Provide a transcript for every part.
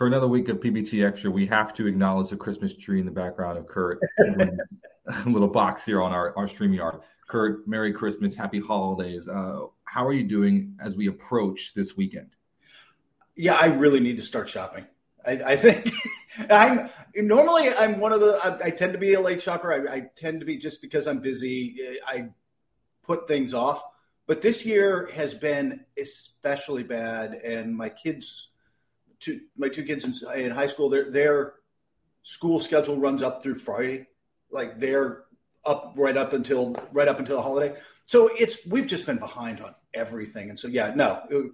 for another week of PBT Extra, we have to acknowledge the Christmas tree in the background of Kurt. little box here on our, our StreamYard. Kurt, Merry Christmas, Happy Holidays. Uh, how are you doing as we approach this weekend? Yeah, I really need to start shopping. I, I think I'm normally I'm one of the I, I, tend to be a late shopper. I, I tend to be just because I'm busy. I put things off. But this year has been especially bad, and my kids two my two kids in, in high school their their school schedule runs up through Friday, like they're up right up until right up until the holiday. So it's we've just been behind on everything, and so yeah, no. It,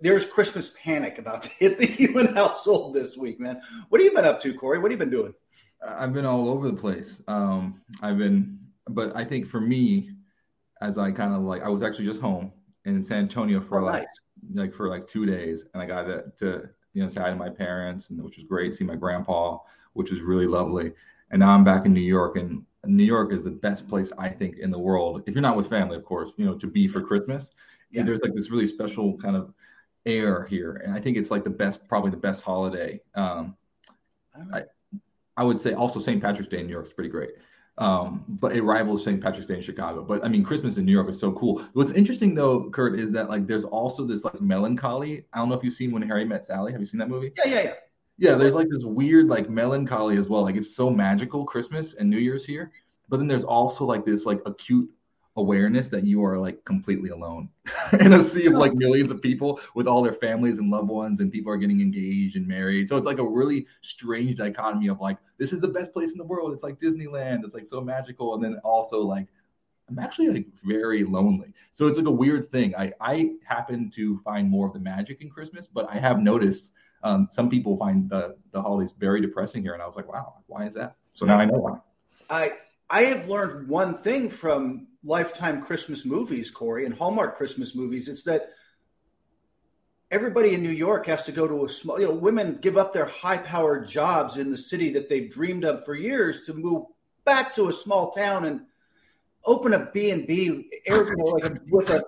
there's Christmas panic about to hit the human household this week, man. What have you been up to, Corey? What have you been doing? I've been all over the place. Um, I've been, but I think for me, as I kind of like, I was actually just home in San Antonio for oh, like nice like for like two days, and I got to, to you know say hi to my parents, and which was great. See my grandpa, which was really lovely. And now I'm back in New York, and New York is the best place I think in the world. If you're not with family, of course, you know, to be for Christmas. Yeah. There's like this really special kind of air here, and I think it's like the best, probably the best holiday. Um, I, I would say also St. Patrick's Day in New York is pretty great. Um, but it rivals St. Patrick's Day in Chicago. But I mean, Christmas in New York is so cool. What's interesting though, Kurt, is that like there's also this like melancholy. I don't know if you've seen When Harry Met Sally. Have you seen that movie? Yeah, yeah, yeah. Yeah, there's like this weird like melancholy as well. Like it's so magical Christmas and New Year's here, but then there's also like this like acute awareness that you are like completely alone in a sea of like millions of people with all their families and loved ones and people are getting engaged and married. So it's like a really strange dichotomy of like this is the best place in the world. It's like disneyland. It's like so magical. And then also like i'm actually like very lonely. So it's like a weird thing. I i happen to find more of the magic in christmas but i have noticed um, some people find the the holidays very depressing here. And i was like wow why is that? So now i know why. I I have learned one thing from Lifetime Christmas movies, Corey, and Hallmark Christmas movies. It's that everybody in New York has to go to a small, you know, women give up their high powered jobs in the city that they've dreamed of for years to move back to a small town and open a B&B like with a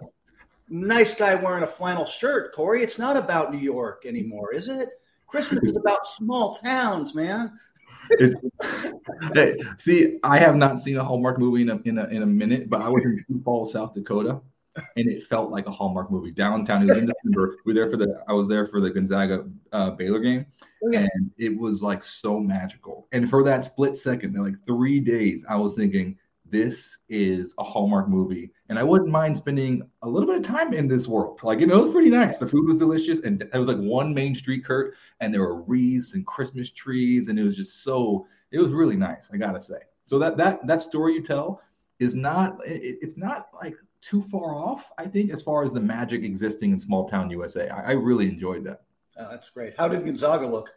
nice guy wearing a flannel shirt, Corey. It's not about New York anymore, is it? Christmas is about small towns, man it's, hey, see, I have not seen a Hallmark movie in a, in a, in a minute, but I was in Sioux Falls, South Dakota, and it felt like a Hallmark movie. Downtown, was in December. We were there for the. I was there for the Gonzaga uh, Baylor game, okay. and it was like so magical. And for that split second, like three days, I was thinking, this is a Hallmark movie. And I wouldn't mind spending a little bit of time in this world. Like, you know, it was pretty nice. The food was delicious. And it was like one main street, Kurt, and there were wreaths and Christmas trees. And it was just so, it was really nice, I gotta say. So that that that story you tell is not it, it's not like too far off, I think, as far as the magic existing in small town USA. I, I really enjoyed that. Oh, that's great. How did Gonzaga look?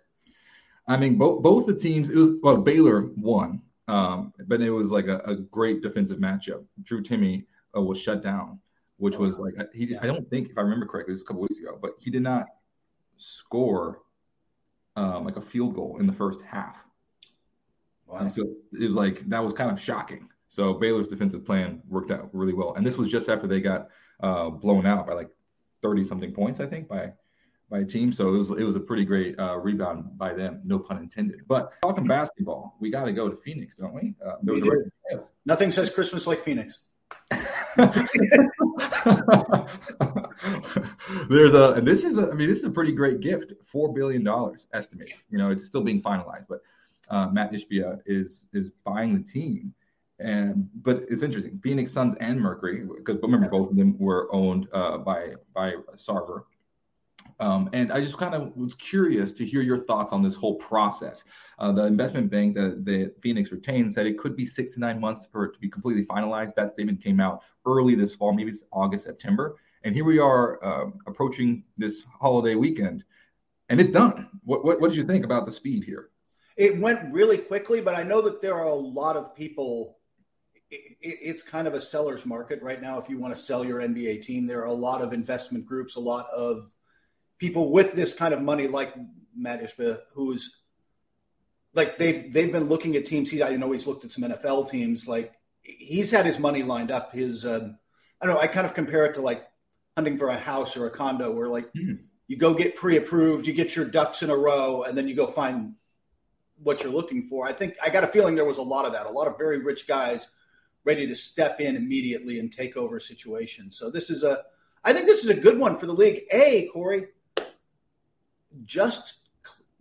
I mean, both both the teams. It was well, Baylor won, um, but it was like a, a, great defensive matchup. Drew Timme uh, was shut down, which was like he. I don't think, if I remember correctly, it was a couple weeks ago, but he did not score um, like a field goal in the first half. Wow. And so it was like that was kind of shocking. So Baylor's defensive plan worked out really well, and this was just after they got uh, blown out by like thirty something points, I think, by by a team. So it was it was a pretty great uh, rebound by them, no pun intended. But talking basketball, we got to go to Phoenix, don't we? Uh, we do. Nothing says Christmas like Phoenix. There's a, and this is, a, I mean, this is a pretty great gift. Four billion dollars estimated. You know, it's still being finalized, but uh, Mat Ishbia is is buying the team. And but it's interesting. Phoenix Suns and Mercury, because remember both of them were owned uh, by by Sarver, um, and I just kind of was curious to hear your thoughts on this whole process. Uh, the investment bank that the Phoenix retained said it could be six to nine months for it to be completely finalized. That statement came out early this fall, maybe it's August, September. And here we are uh, approaching this holiday weekend, and it's done. What, what, what did you think about the speed here? It went really quickly, but I know that there are a lot of people. it's kind of a seller's market right now. If you want to sell your NBA team, there are a lot of investment groups, a lot of people with this kind of money, like Mat Ishbia, who's like they've they've been looking at teams. He I know he's looked at some NFL teams. Like he's had his money lined up. His um, I don't know. I kind of compare it to like hunting for a house or a condo, where like mm. you you go get pre-approved, you get your ducks in a row, and then you go find what you're looking for. I think I got a feeling there was a lot of that, a lot of very rich guys ready to step in immediately and take over situations. So this is a, I think this is a good one for the league. A Corey, just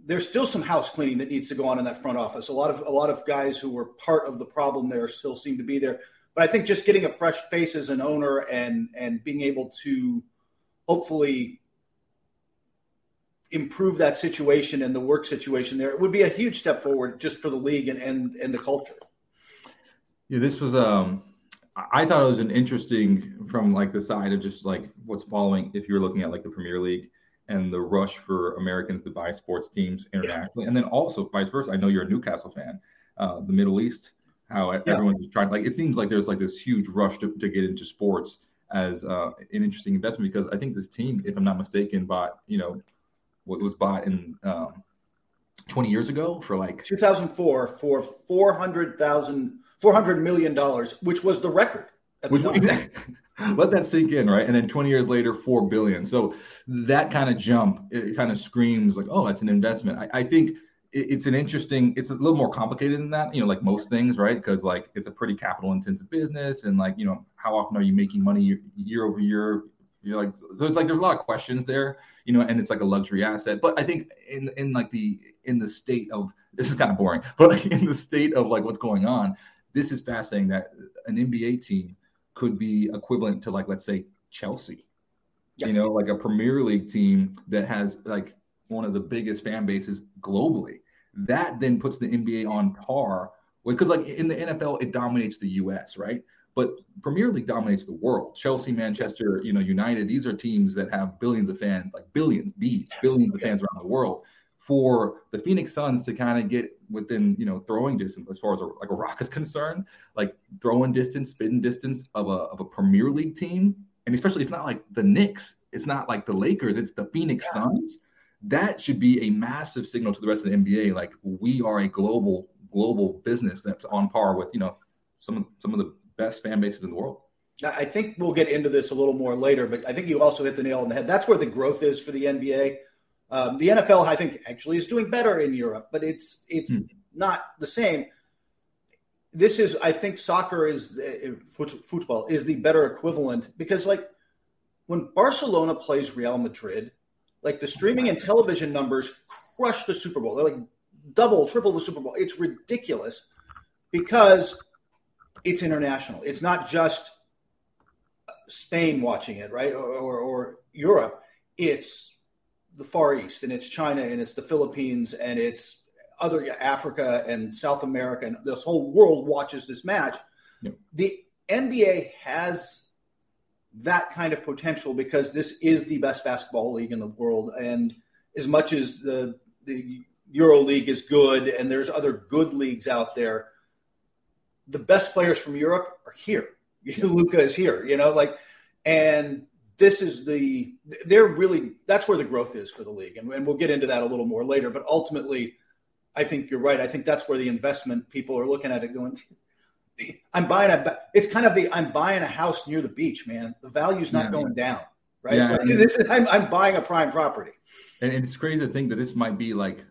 there's still some house cleaning that needs to go on in that front office. A lot of a lot of guys who were part of the problem there still seem to be there. But I think just getting a fresh face as an owner and and being able to hopefully improve that situation and the work situation there it would be a huge step forward just for the league and and, and the culture. Yeah, this was um I thought it was an interesting from like the side of just like what's following if you're looking at like the Premier League and the rush for Americans to buy sports teams internationally, and then also vice versa. I know you're a Newcastle fan. Uh, the Middle East, how yeah. everyone's trying. Like it seems like there's like this huge rush to, to get into sports as uh, an interesting investment because I think this team, if I'm not mistaken, bought you know what was bought in um, 20 years ago for like 2004 for 400,000 400 million dollars, which was the record. Which, exactly. let that sink in, right? And then 20 years later, four billion. So that kind of jump, it kind of screams like, oh, that's an investment. I, I think it's an interesting, it's a little more complicated than that, you know, like most things, right? Because like it's a pretty capital intensive business, and like you know, how often are you making money year, year over year? You're like, so it's like there's a lot of questions there, you know, and it's like a luxury asset. But I think in in like the in the state of this is kind of boring, but like in the state of like what's going on, this is fascinating that an NBA team could be equivalent to like let's say Chelsea. Yeah. You know, like a Premier League team that has like one of the biggest fan bases globally. That then puts the NBA on par with because like in the NFL it dominates the US, right? But Premier League dominates the world. Chelsea, Manchester, you know, United, these are teams that have billions of fans, like billions, B, billions of fans around the world for the Phoenix Suns to kind of get within, you know, throwing distance as far as a, like a rock is concerned, like throwing distance, spitting distance of a of a Premier League team, and especially it's not like the Knicks, it's not like the Lakers, it's the Phoenix yeah. Suns. That should be a massive signal to the rest of the NBA, like we are a global global business that's on par with you know some of some of the best fan bases in the world. I think we'll get into this a little more later, but I think you also hit the nail on the head. That's where the growth is for the NBA um, the NFL, I think, actually is doing better in Europe, but it's it's hmm. not the same. This is, I think, soccer is uh, foot, football is the better equivalent because, like, when Barcelona plays Real Madrid, like the streaming and television numbers crush the Super Bowl. They're like double, triple the Super Bowl. It's ridiculous because it's international. It's not just Spain watching it, right, or, or, or Europe. It's the Far East and it's China and it's the Philippines and it's other Africa and South America and this whole world watches this match. Yep. The NBA has that kind of potential because this is the best basketball league in the world. And as much as the the Euro League is good and there's other good leagues out there, the best players from Europe are here. Luka is here, you know, like and this is the they're really that's where the growth is for the league, and, and we'll get into that a little more later. But ultimately, I think you're right. I think that's where the investment people are looking at it going. I'm buying a. It's kind of the I'm buying a house near the beach, man. The value's not yeah. going down, right? Yeah, this is I'm, I'm buying a prime property. And it's crazy to think that this might be like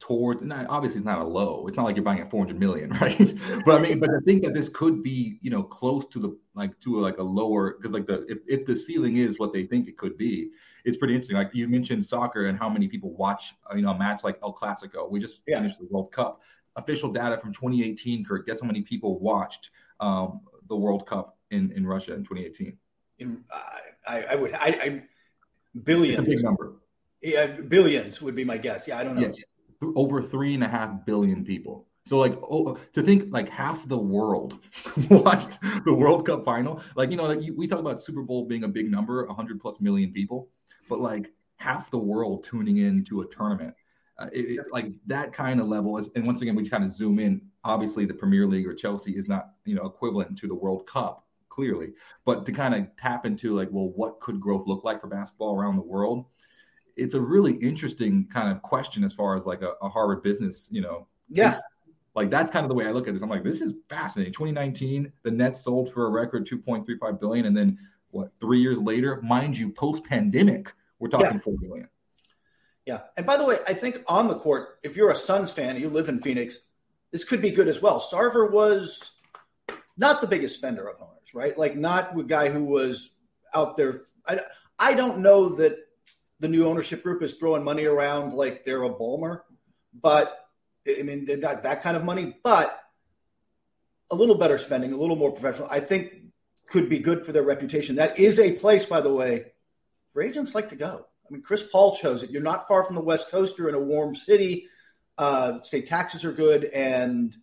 towards and obviously it's not a low it's not like you're buying at 400 million right? But i mean but i think that this could be you know close to the like to like a lower because like the if, if the ceiling is what they think it could be it's pretty interesting. Like you mentioned soccer and how many people watch you know a match like el clasico. We just yeah. finished the world cup. Official data from 2018 kurt guess how many people watched um, the world cup in in russia in 2018 in, uh, I, I would I, I billions. It's a big number. Yeah, billions would be my guess. Yeah, I don't know. Yes over three and a half billion people. So like oh, to think like half the world watched the World Cup final. Like you know, like we talk about Super Bowl being a big number, 100 plus million people, but like half the world tuning in to a tournament. Uh, it, it, like that kind of level is, and once again, we kind of zoom in. Obviously, the Premier League or Chelsea is not you know equivalent to the World Cup clearly, but to kind of tap into like, well, what could growth look like for basketball around the world? It's a really interesting kind of question as far as like a, a Harvard business, you know. Yeah. Like that's kind of the way I look at this. I'm like, this is fascinating. 2019, the Nets sold for a record 2.35 billion, and then what? Three years later, mind you, post pandemic, We're talking yeah. four billion. Yeah, and by the way, I think on the court, if you're a Suns fan, and you live in Phoenix, this could be good as well. Sarver was not the biggest spender of owners, right? Like not a guy who was out there. I, I don't know that the new ownership group is throwing money around like they're a Ballmer, but I mean they got that kind of money, but a little better spending, a little more professional. I think could be good for their reputation. That is a place, by the way, where agents like to go. I mean, Chris Paul chose it. You're not far from the West Coast. You're in a warm city. Uh, state taxes are good, and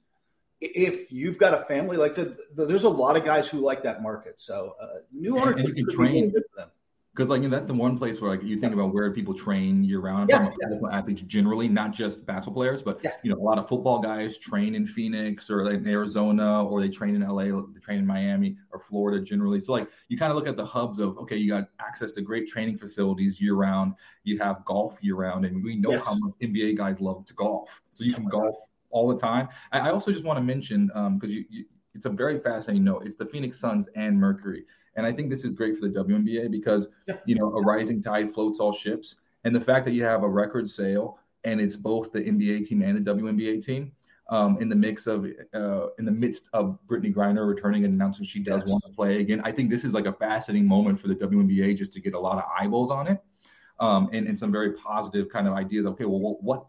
if you've got a family like the, the, there's a lot of guys who like that market. So uh, new owners and, and you can train them because like you know, that's the one place where like you think about where people train year round. Yeah, yeah. athletes generally, not just basketball players, but yeah. you know a lot of football guys train in Phoenix or like in Arizona or they train in LA, they train in Miami or Florida generally. So like you kind of look at the hubs of okay, you got access to great training facilities year round. You have golf year round, and we know yes. how much NBA guys love to golf. So you can golf all the time. I, I also just want to mention because um, you, you, it's a very fascinating note. It's the Phoenix Suns and Mercury. And I think this is great for the WNBA because, you know, a rising tide floats all ships. And the fact that you have a record sale and it's both the NBA team and the WNBA team um, in the mix of, uh, in the midst of Brittney Griner returning and announcing she does yes. want to play again. I think this is like a fascinating moment for the WNBA just to get a lot of eyeballs on it. Um, and, and some very positive kind of ideas. Okay, well, what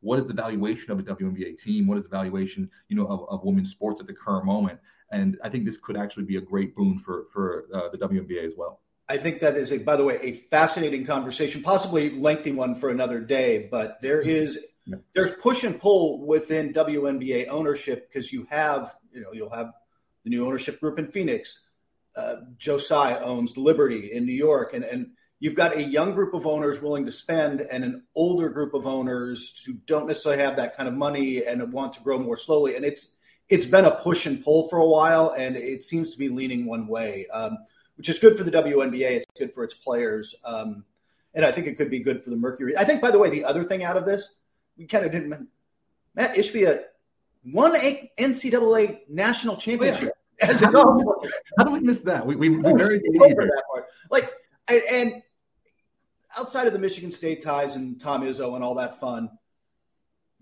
what is the valuation of a WNBA team? What is the valuation, you know, of, of women's sports at the current moment? And I think this could actually be a great boon for for uh, the WNBA as well. I think that is a, by the way, a fascinating conversation, possibly lengthy one for another day. But there is mm-hmm. there's push and pull within WNBA ownership because you have, you know, you'll have the new ownership group in Phoenix. Uh, Tsai owns Liberty in New York, and and you've got a young group of owners willing to spend and an older group of owners who don't necessarily have that kind of money and want to grow more slowly. And it's it's been a push and pull for a while, and it seems to be leaning one way, um, which is good for the WNBA. It's good for its players, um, and I think it could be good for the Mercury. I think, by the way, the other thing out of this, we kind of didn't. Mat Ishbia won a one NCAA national championship oh, yeah. as a golf player. How do we miss that? We we, we very that part. Like and outside of the Michigan State ties and Tom Izzo and all that fun,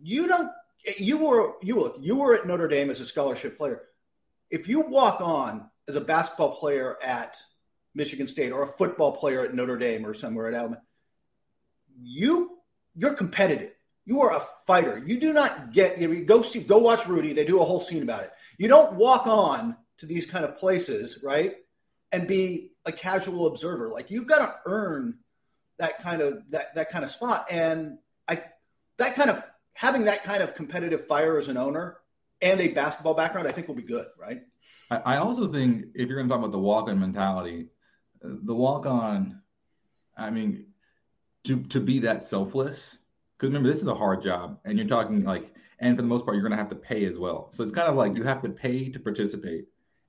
you don't you were you look you were at Notre Dame as a scholarship player. If you walk on as a basketball player at Michigan State or a football player at Notre Dame or somewhere at Alabama, you you're competitive. You are a fighter. You do not get you know, go see go watch Rudy. They do a whole scene about it. You don't walk on to these kind of places, right? And be a casual observer. Like you've got to earn that kind of that that kind of spot. And I that kind of having that kind of competitive fire as an owner and a basketball background, I think will be good, right? I also think if you're going to talk about the walk-on mentality, the walk-on, I mean, to to be that selfless. Because remember, this is a hard job, and you're talking like, and for the most part, you're going to have to pay as well. So it's kind of like you have to pay to participate,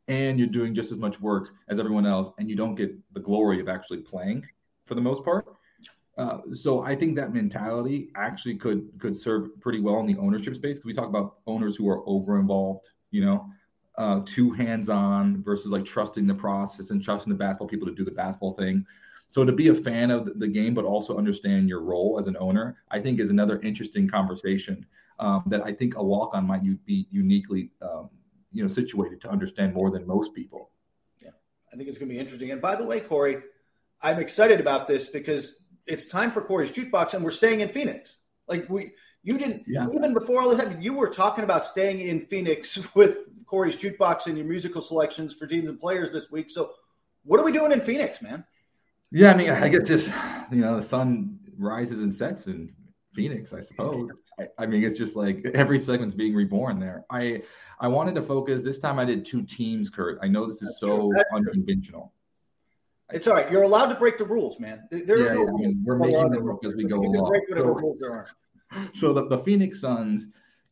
and you're doing just as much work as everyone else, and you don't get the glory of actually playing for the most part. Uh, so I think that mentality actually could could serve pretty well in the ownership space because we talk about owners who are over involved, you know, uh, too hands on versus like trusting the process and trusting the basketball people to do the basketball thing. So to be a fan of the game, but also understand your role as an owner, I think is another interesting conversation um, that I think a walk on might be uniquely, um, you know, situated to understand more than most people. Yeah, I think it's going to be interesting. And by the way, Corey, I'm excited about this because it's time for Corey's jukebox, and we're staying in Phoenix. Like we, you didn't yeah. even before all this happened. You were talking about staying in Phoenix with Corey's jukebox and your musical selections for teams and players this week. So, what are we doing in Phoenix, man? Yeah, I mean, I guess just you know, the sun rises and sets in Phoenix, I suppose. I, I, mean, it's just like every segment's being reborn there. I I wanted to focus this time. I did two teams, Kurt. I know this is That's so unconventional. It's all right. You're allowed to break the rules, man. There yeah, yeah we're making them up as we go along. So, so the, the Phoenix Suns,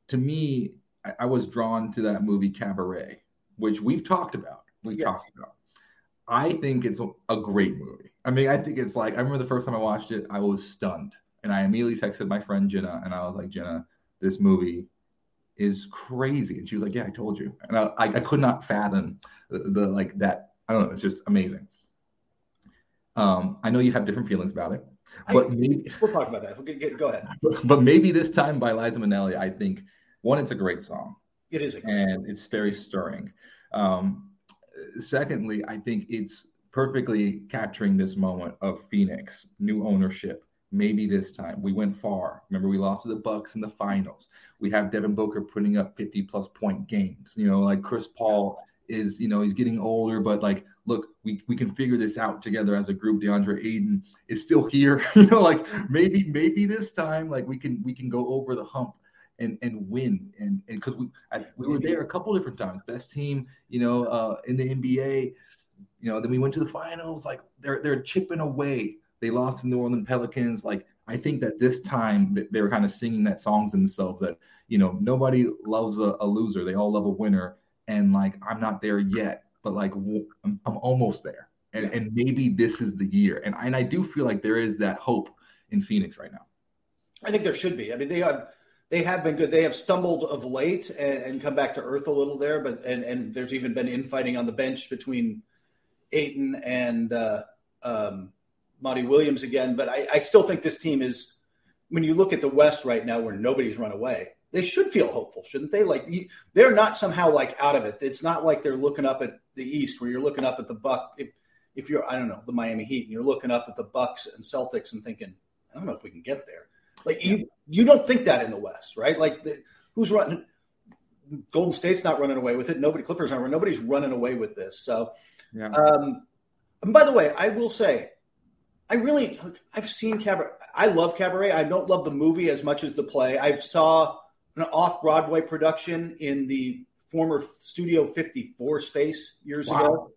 to me, I, I, was drawn to that movie Cabaret, which we've talked about. We've yes. talked about. I think it's a, a great movie. I mean, I think it's like I remember the first time I watched it, I was stunned, and I immediately texted my friend Jenna, and I was like, Jenna, this movie is crazy, and she was like, Yeah, I told you, and I, I, I could not fathom the, the like that. I don't know. It's just amazing. Um, I know you have different feelings about it. But I, maybe we'll talk about that. We'll get, get, go ahead. But maybe this time by Liza Minnelli, I think one, it's a great song. It is, and it's very stirring. Um, secondly, I think it's perfectly capturing this moment of Phoenix, new ownership. Maybe this time we went far. Remember, we lost to the Bucks in the finals. We have Devin Booker putting up 50 plus point games. You know, like Chris Paul is, you know, he's getting older, but like, look, we, we can figure this out together as a group. DeAndre Ayton is still here. you know, like maybe, maybe this time, like we can we can go over the hump and and win. And and because we I, we were there a couple different times, best team, you know, uh, in the NBA. You know, then we went to the finals. Like they're they're chipping away. They lost to New Orleans Pelicans. Like I think that this time they were kind of singing that song to themselves that you know nobody loves a, a loser. They all love a winner and like I'm not there yet, but like I'm, I'm almost there. And, and maybe this is the year. And, and I do feel like there is that hope in Phoenix right now. I think there should be. I mean, they are they have been good. They have stumbled of late and, and, come back to earth a little there, but and and there's even been infighting on the bench between Ayton and uh, um, Monty Williams again. But I, I, still think this team is. When you look at the West right now, where nobody's run away, they should feel hopeful, shouldn't they? Like they're not somehow like out of it. It's not like they're looking up at the East where you're looking up at the Buck. If if you're I don't know the Miami Heat and you're looking up at the Bucks and Celtics and thinking I don't know if we can get there. Like you you don't think that in the West, right? Like the, who's running? Golden State's not running away with it. Nobody Clippers aren't. Nobody's running away with this. So, yeah. Um, and by the way, I will say, I really I've seen cabaret. I love cabaret. I don't love the movie as much as the play. I've saw an off Broadway production in the former Studio 54 space years wow. ago.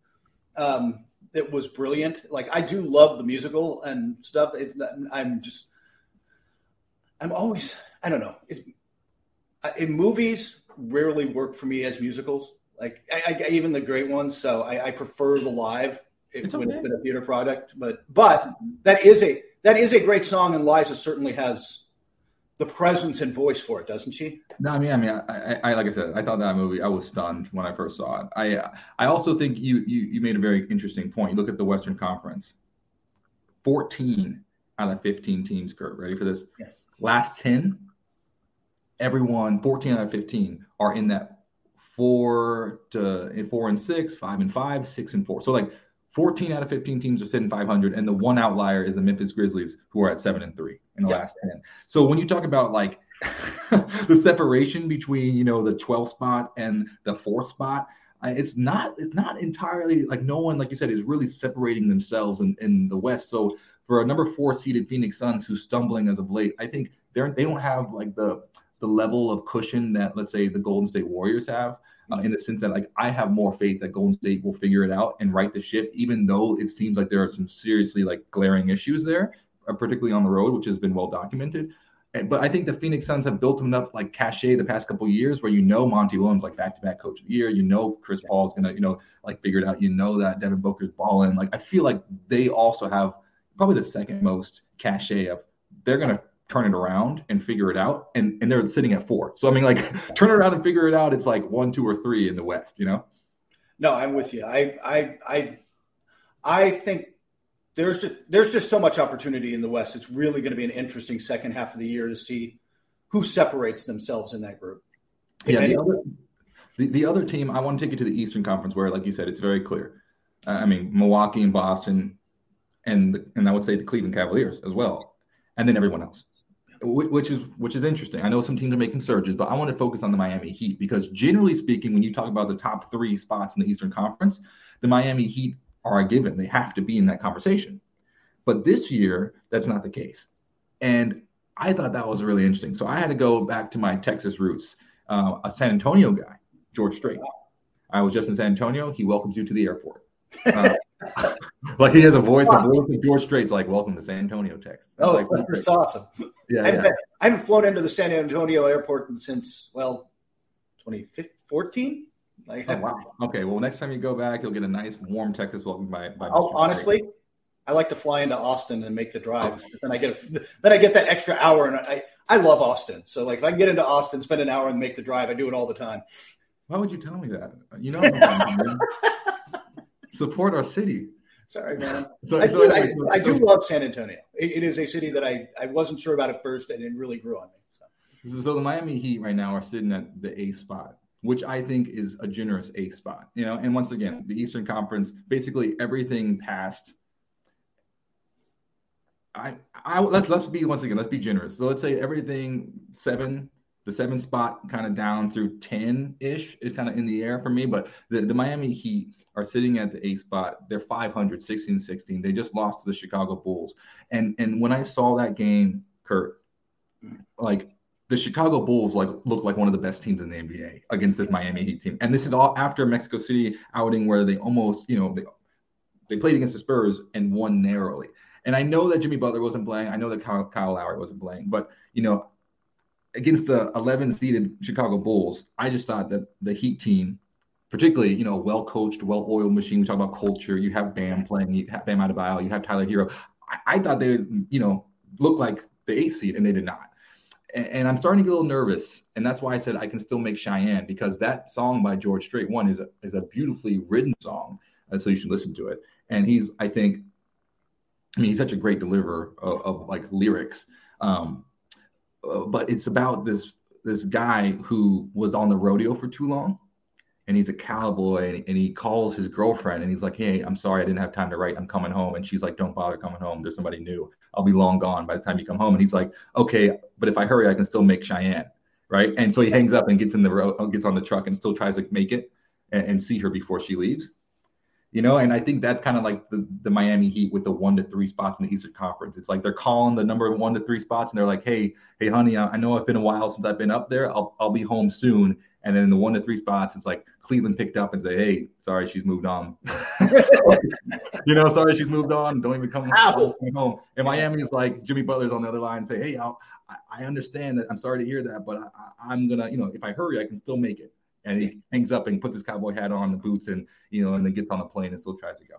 Um, it was brilliant. Like I do love the musical and stuff. It, I'm just, I'm always, I don't know. It's, in movies rarely work for me as musicals. Like I, I, even the great ones. So I, I prefer the live it, when it's been a theater product. But but that is a that is a great song, and Liza certainly has the presence and voice for it, doesn't she? No, I mean, I mean, I, I, like I said, I thought that movie. I was stunned when I first saw it. I, I also think you, you, you made a very interesting point. You look at the Western Conference. Fourteen out of fifteen teams. Kurt, ready for this? Yeah. Last ten, everyone, fourteen out of fifteen are in that four to four and six, five and five, six and four. So like 14 out of 15 teams are sitting 500, and the one outlier is the Memphis Grizzlies, who are at seven and three in the yeah. last 10. So when you talk about like the separation between you know the 12th spot and the fourth spot, it's not it's not entirely like no one like you said is really separating themselves in, in the West. So for a number four seeded Phoenix Suns who's stumbling as of late, I think they're they don't have like the the level of cushion that let's say the Golden State Warriors have uh, in the sense that like I have more faith that Golden State will figure it out and right the ship, even though it seems like there are some seriously like glaring issues there, Uh, particularly on the road, which has been well documented. But I think the Phoenix Suns have built enough like cachet the past couple years where you know Monty Williams like back to back coach of the year, you know Chris Paul is gonna you know like figure it out, you know that Devin Booker's balling. Like I feel like they also have probably the second most cachet of they're gonna turn it around and figure it out. And and they're sitting at four. So I mean, like turn it around and figure it out. It's like one, two, or three in the West. You know? No, I'm with you. I I I I think there's just there's just so much opportunity in the West. It's really going to be an interesting second half of the year to see who separates themselves in that group. If yeah. The other, the, the other team, I want to take you to the Eastern Conference, where, like you said, it's very clear. Uh, I mean, Milwaukee and Boston, and the, and I would say the Cleveland Cavaliers as well, and then everyone else which is which is interesting. I know some teams are making surges, but I want to focus on the Miami Heat because generally speaking, when you talk about the top three spots in the Eastern Conference, the Miami Heat are a given. They have to be in that conversation. But this year, that's not the case. And I thought that was really interesting. So I had to go back to my Texas roots. Uh, a San Antonio guy, George Strait. I was just in San Antonio. He welcomes you to the airport. Uh, like he has a voice. The voice of George Strait's like, "Welcome to San Antonio, Texas." oh, like, that's awesome. Yeah, I haven't, yeah. Been, I haven't, flown into the San Antonio airport since well, 2014. Like, oh, wow. Okay. Well, next time you go back, you'll get a nice, warm Texas welcome by. by oh, honestly, I like to fly into Austin and make the drive. Oh. Then I get a, then I get that extra hour, and I I love Austin. So like, if I can get into Austin, spend an hour and make the drive, I do it all the time. Why would you tell me that? You know, support our city. Sorry, man. So, I, so, I, I, do love San Antonio. It, it is a city that I, I wasn't sure about at first, and it really grew on me. So. so the Miami Heat right now are sitting at the A spot, which I think is a generous A spot. You know, and once again, the Eastern Conference, basically everything past. I, I let's let's be once again let's be generous. So let's say everything seven the seven spot kind of down through 10 ish is kind of in the air for me. But the, the Miami Heat are sitting at the eight spot. They're 500, 16 16. They just lost to the Chicago Bulls. And, and when I saw that game, Kurt, like the Chicago Bulls like look like one of the best teams in the NBA against this Miami Heat team. And this is all after Mexico City outing where they almost, you know, they, they played against the Spurs and won narrowly. And I know that Jimmy Butler wasn't playing. I know that Kyle, Kyle Lowry wasn't playing. But, you know, against the 11 seeded Chicago Bulls, I just thought that the Heat team, particularly, you know, well coached, well oiled machine, we talk about culture, you have Bam playing, you have Bam Adebayo, you have Tyler Herro. I, I thought they would, you know, look like the eighth seed, and they did not. And, I'm starting to get a little nervous. And that's why I said I can still make Cheyenne because that song by George Strait, one, is a, is a beautifully written song. And so you should listen to it. And he's, I think, I mean, he's such a great deliverer of, of like lyrics. Um, uh, but it's about this this guy who was on the rodeo for too long and he's a cowboy and, he calls his girlfriend and he's like hey i'm sorry i didn't have time to write i'm coming home and she's like don't bother coming home there's somebody new i'll be long gone by the time you come home and he's like okay but if i hurry i can still make cheyenne right and so he hangs up and gets in the road uh, gets on the truck and still tries to make it and, and see her before she leaves you know, and I think that's kind of like the, the Miami Heat with the one to three spots in the Eastern Conference. It's like they're calling the number one to three spots, and they're like, "Hey, hey, honey, I, know it's been a while since I've been up there. I'll I'll be home soon." And then in the one to three spots, it's like Cleveland picked up and say, "Hey, sorry, she's moved on." you know, sorry, she's moved on. Don't even come, home. And Miami's like Jimmy Butler's on the other line, say, "Hey, I'll, I understand that. I'm sorry to hear that, but I, I'm gonna, you know, if I hurry, I can still make it." and he hangs up and puts his cowboy hat on, the boots, and you know, and then gets on the plane and still tries to go.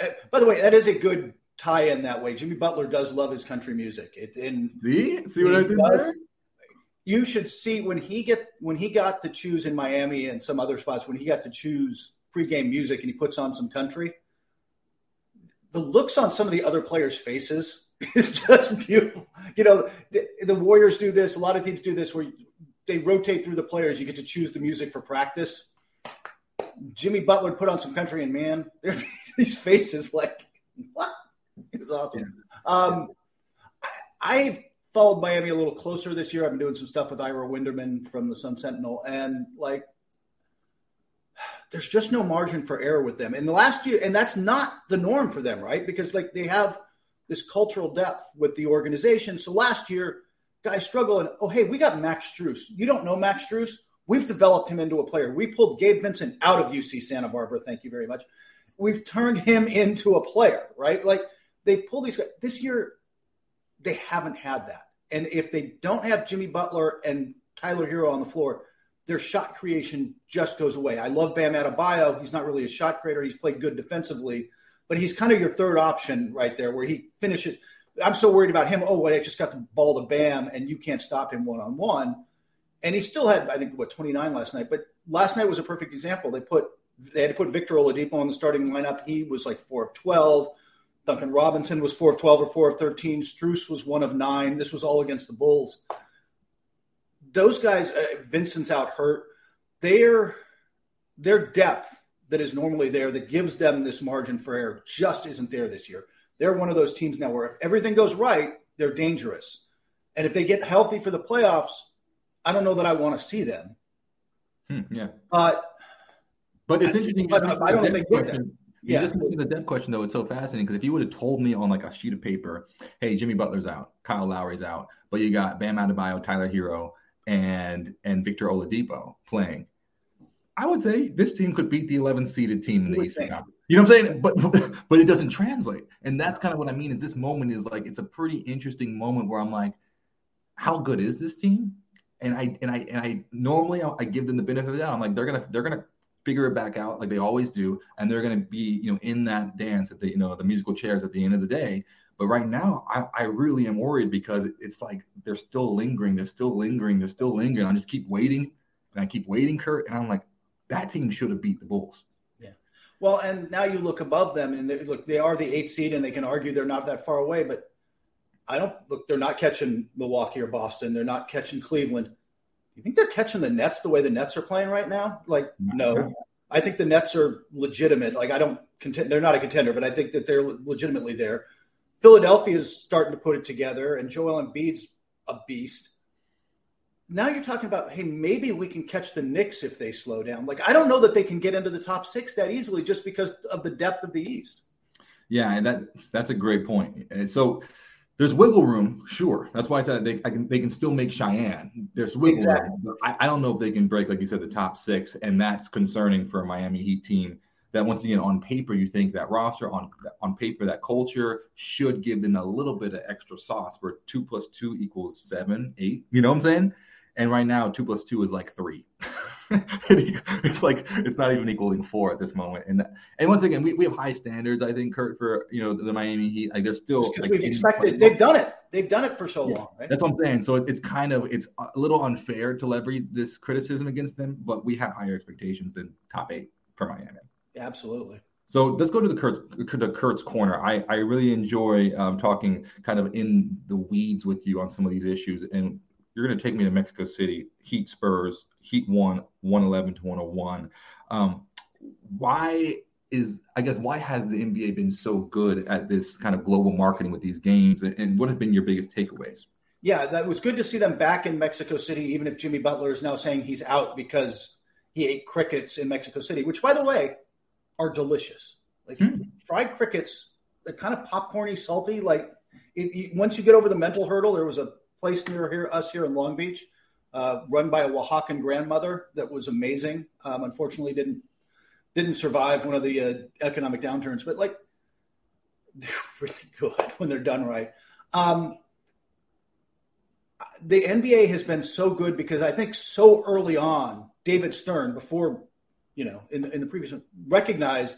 Uh, by the way, that is a good tie-in that way. Jimmy Butler does love his country music. It and see, see what I did does, there. You should see when he get when he got to choose in Miami and some other spots when he got to choose pregame music and he puts on some country. The looks on some of the other players' faces is just beautiful. You know, the, the Warriors do this. A lot of teams do this where they rotate through the players. You get to choose the music for practice. Jimmy Butler put on some country, and man, there these faces like what? It was awesome. Yeah. Um, I followed Miami a little closer this year. I've been doing some stuff with Ira Winderman from the Sun Sentinel, and like, there's just no margin for error with them. In the last year, and that's not the norm for them, right? Because like they have this cultural depth with the organization. So last year, guys struggle and oh hey we got max Strus you don't know max Strus we've developed him into a player we pulled gabe vincent out of uc santa barbara thank you very much we've turned him into a player right like they pull these guys this year they haven't had that and if they don't have jimmy butler and tyler Herro on the floor their shot creation just goes away i love bam Adebayo. he's not really a shot creator he's played good defensively but he's kind of your third option right there where he finishes I'm so worried about him. Oh, wait, I just got the ball to Bam, and you can't stop him one on one. And he still had, I think, what 29 last night. But last night was a perfect example. They put they had to put Victor Oladipo on the starting lineup. He was like four of 12. Duncan Robinson was four of 12 or four of 13. Strus was one of nine. This was all against the Bulls. Those guys, uh, Vincent's out hurt. Their their depth that is normally there that gives them this margin for error just isn't there this year they're one of those teams now where if everything goes right, they're dangerous. And if they get healthy for the playoffs, I don't know that I want to see them. Hmm, yeah. But but it's interesting. But I don't think they get Yeah. just mentioned the depth question though. It's so fascinating because if you would have told me on like a sheet of paper, hey, Jimmy Butler's out, Kyle Lowry's out, but you got Bam Adebayo, Tyler Herro, and and Victor Oladipo playing, I would say this team could beat the 11 seeded team in the Eastern Conference. You know what I'm saying? But but it doesn't translate. And that's kind of what I mean is this moment is like it's a pretty interesting moment where I'm like, how good is this team? And I and I and I normally I give them the benefit of the doubt. I'm like, they're gonna they're gonna figure it back out like they always do, and they're gonna be, you know, in that dance at the, you know, the musical chairs at the end of the day. But right now, I, I really am worried because it's like they're still lingering, they're still lingering, they're still lingering. I just keep waiting and I keep waiting, Kurt, and I'm like, that team should have beat the Bulls. Yeah. Well, and now you look above them, and they, look, they are the eighth seed, and they can argue they're not that far away. But I don't look; they're not catching Milwaukee or Boston. They're not catching Cleveland. You think they're catching the Nets the way the Nets are playing right now? Like, no. I think the Nets are legitimate. Like, I don't contend; they're not a contender, but I think that they're legitimately there. Philadelphia is starting to put it together, and Joel Embiid's a beast now you're talking about, hey, maybe we can catch the Knicks if they slow down. Like, I don't know that they can get into the top six that easily just because of the depth of the East. Yeah, and that that's a great point. So there's wiggle room, sure. That's why I said they I can they can still make Cheyenne. There's wiggle exactly. room. I, I don't know if they can break, like you said, the top six, and that's concerning for a Miami Heat team. That once again, on paper, you think that roster on on paper, that culture should give them a little bit of extra sauce where two plus two equals seven, eight. You know what I'm saying? And right now, two plus two is like three. it's like it's not even equaling four at this moment. And and once again, we, we have high standards. I think Kurt for you know the Miami Heat. Like they're still like, we've expected. They've done it. They've done it for so yeah, long. Right? That's what I'm saying. So it's kind of it's a little unfair to leverage this criticism against them, but we have higher expectations than top eight for Miami. Absolutely. So let's go to the Kurt's, to Kurt's corner. I, I really enjoy um, talking kind of in the weeds with you on some of these issues. And you're going to take me to Mexico City, Heat Spurs, Heat one, 111 to 101. Um, why is, I guess, why has the NBA been so good at this kind of global marketing with these games? And what have been your biggest takeaways? Yeah, that was good to see them back in Mexico City, even if Jimmy Butler is now saying he's out because he ate crickets in Mexico City, which, by the way, are delicious. Like hmm. fried crickets, they're kind of popcorny, salty. Like it, it, once you get over the mental hurdle, there was a place near here, us here in Long Beach, uh, run by a Oaxacan grandmother that was amazing. Um, unfortunately, didn't didn't survive one of the uh, economic downturns, but like they're really good when they're done right. Um, the NBA has been so good because I think so early on, David Stern, before you know, in the, in the previous, recognized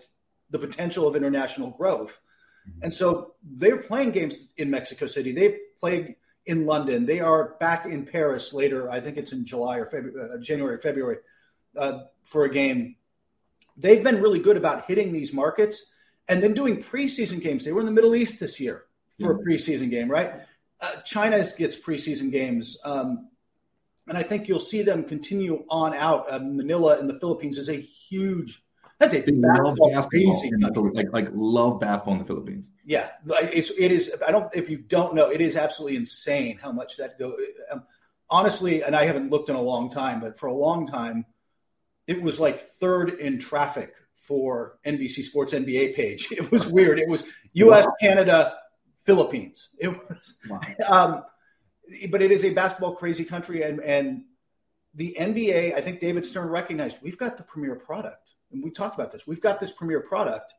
the potential of international growth, mm-hmm. and so they're playing games in Mexico City. They played in London. They are back in Paris later. I think it's in July or February, uh, January, February uh, for a game. They've been really good about hitting these markets and then doing preseason games. They were in the Middle East this year for mm-hmm. a preseason game, right? Uh, China gets preseason games. Um, and I think you'll see them continue on out. Uh, Manila in the Philippines is a huge that's a basketball, basketball like like love basketball in the Philippines. Yeah, it's it is. I don't. If you don't know, it is absolutely insane how much that go. Um, honestly, and I haven't looked in a long time, but for a long time, it was like third in traffic for NBC Sports NBA page. It was weird. It was U.S., wow. Canada, Philippines. It was, wow. um, but it is a basketball crazy country, and and the NBA. I think David Stern recognized we've got the premier product and we talked about this. We've got this premier product.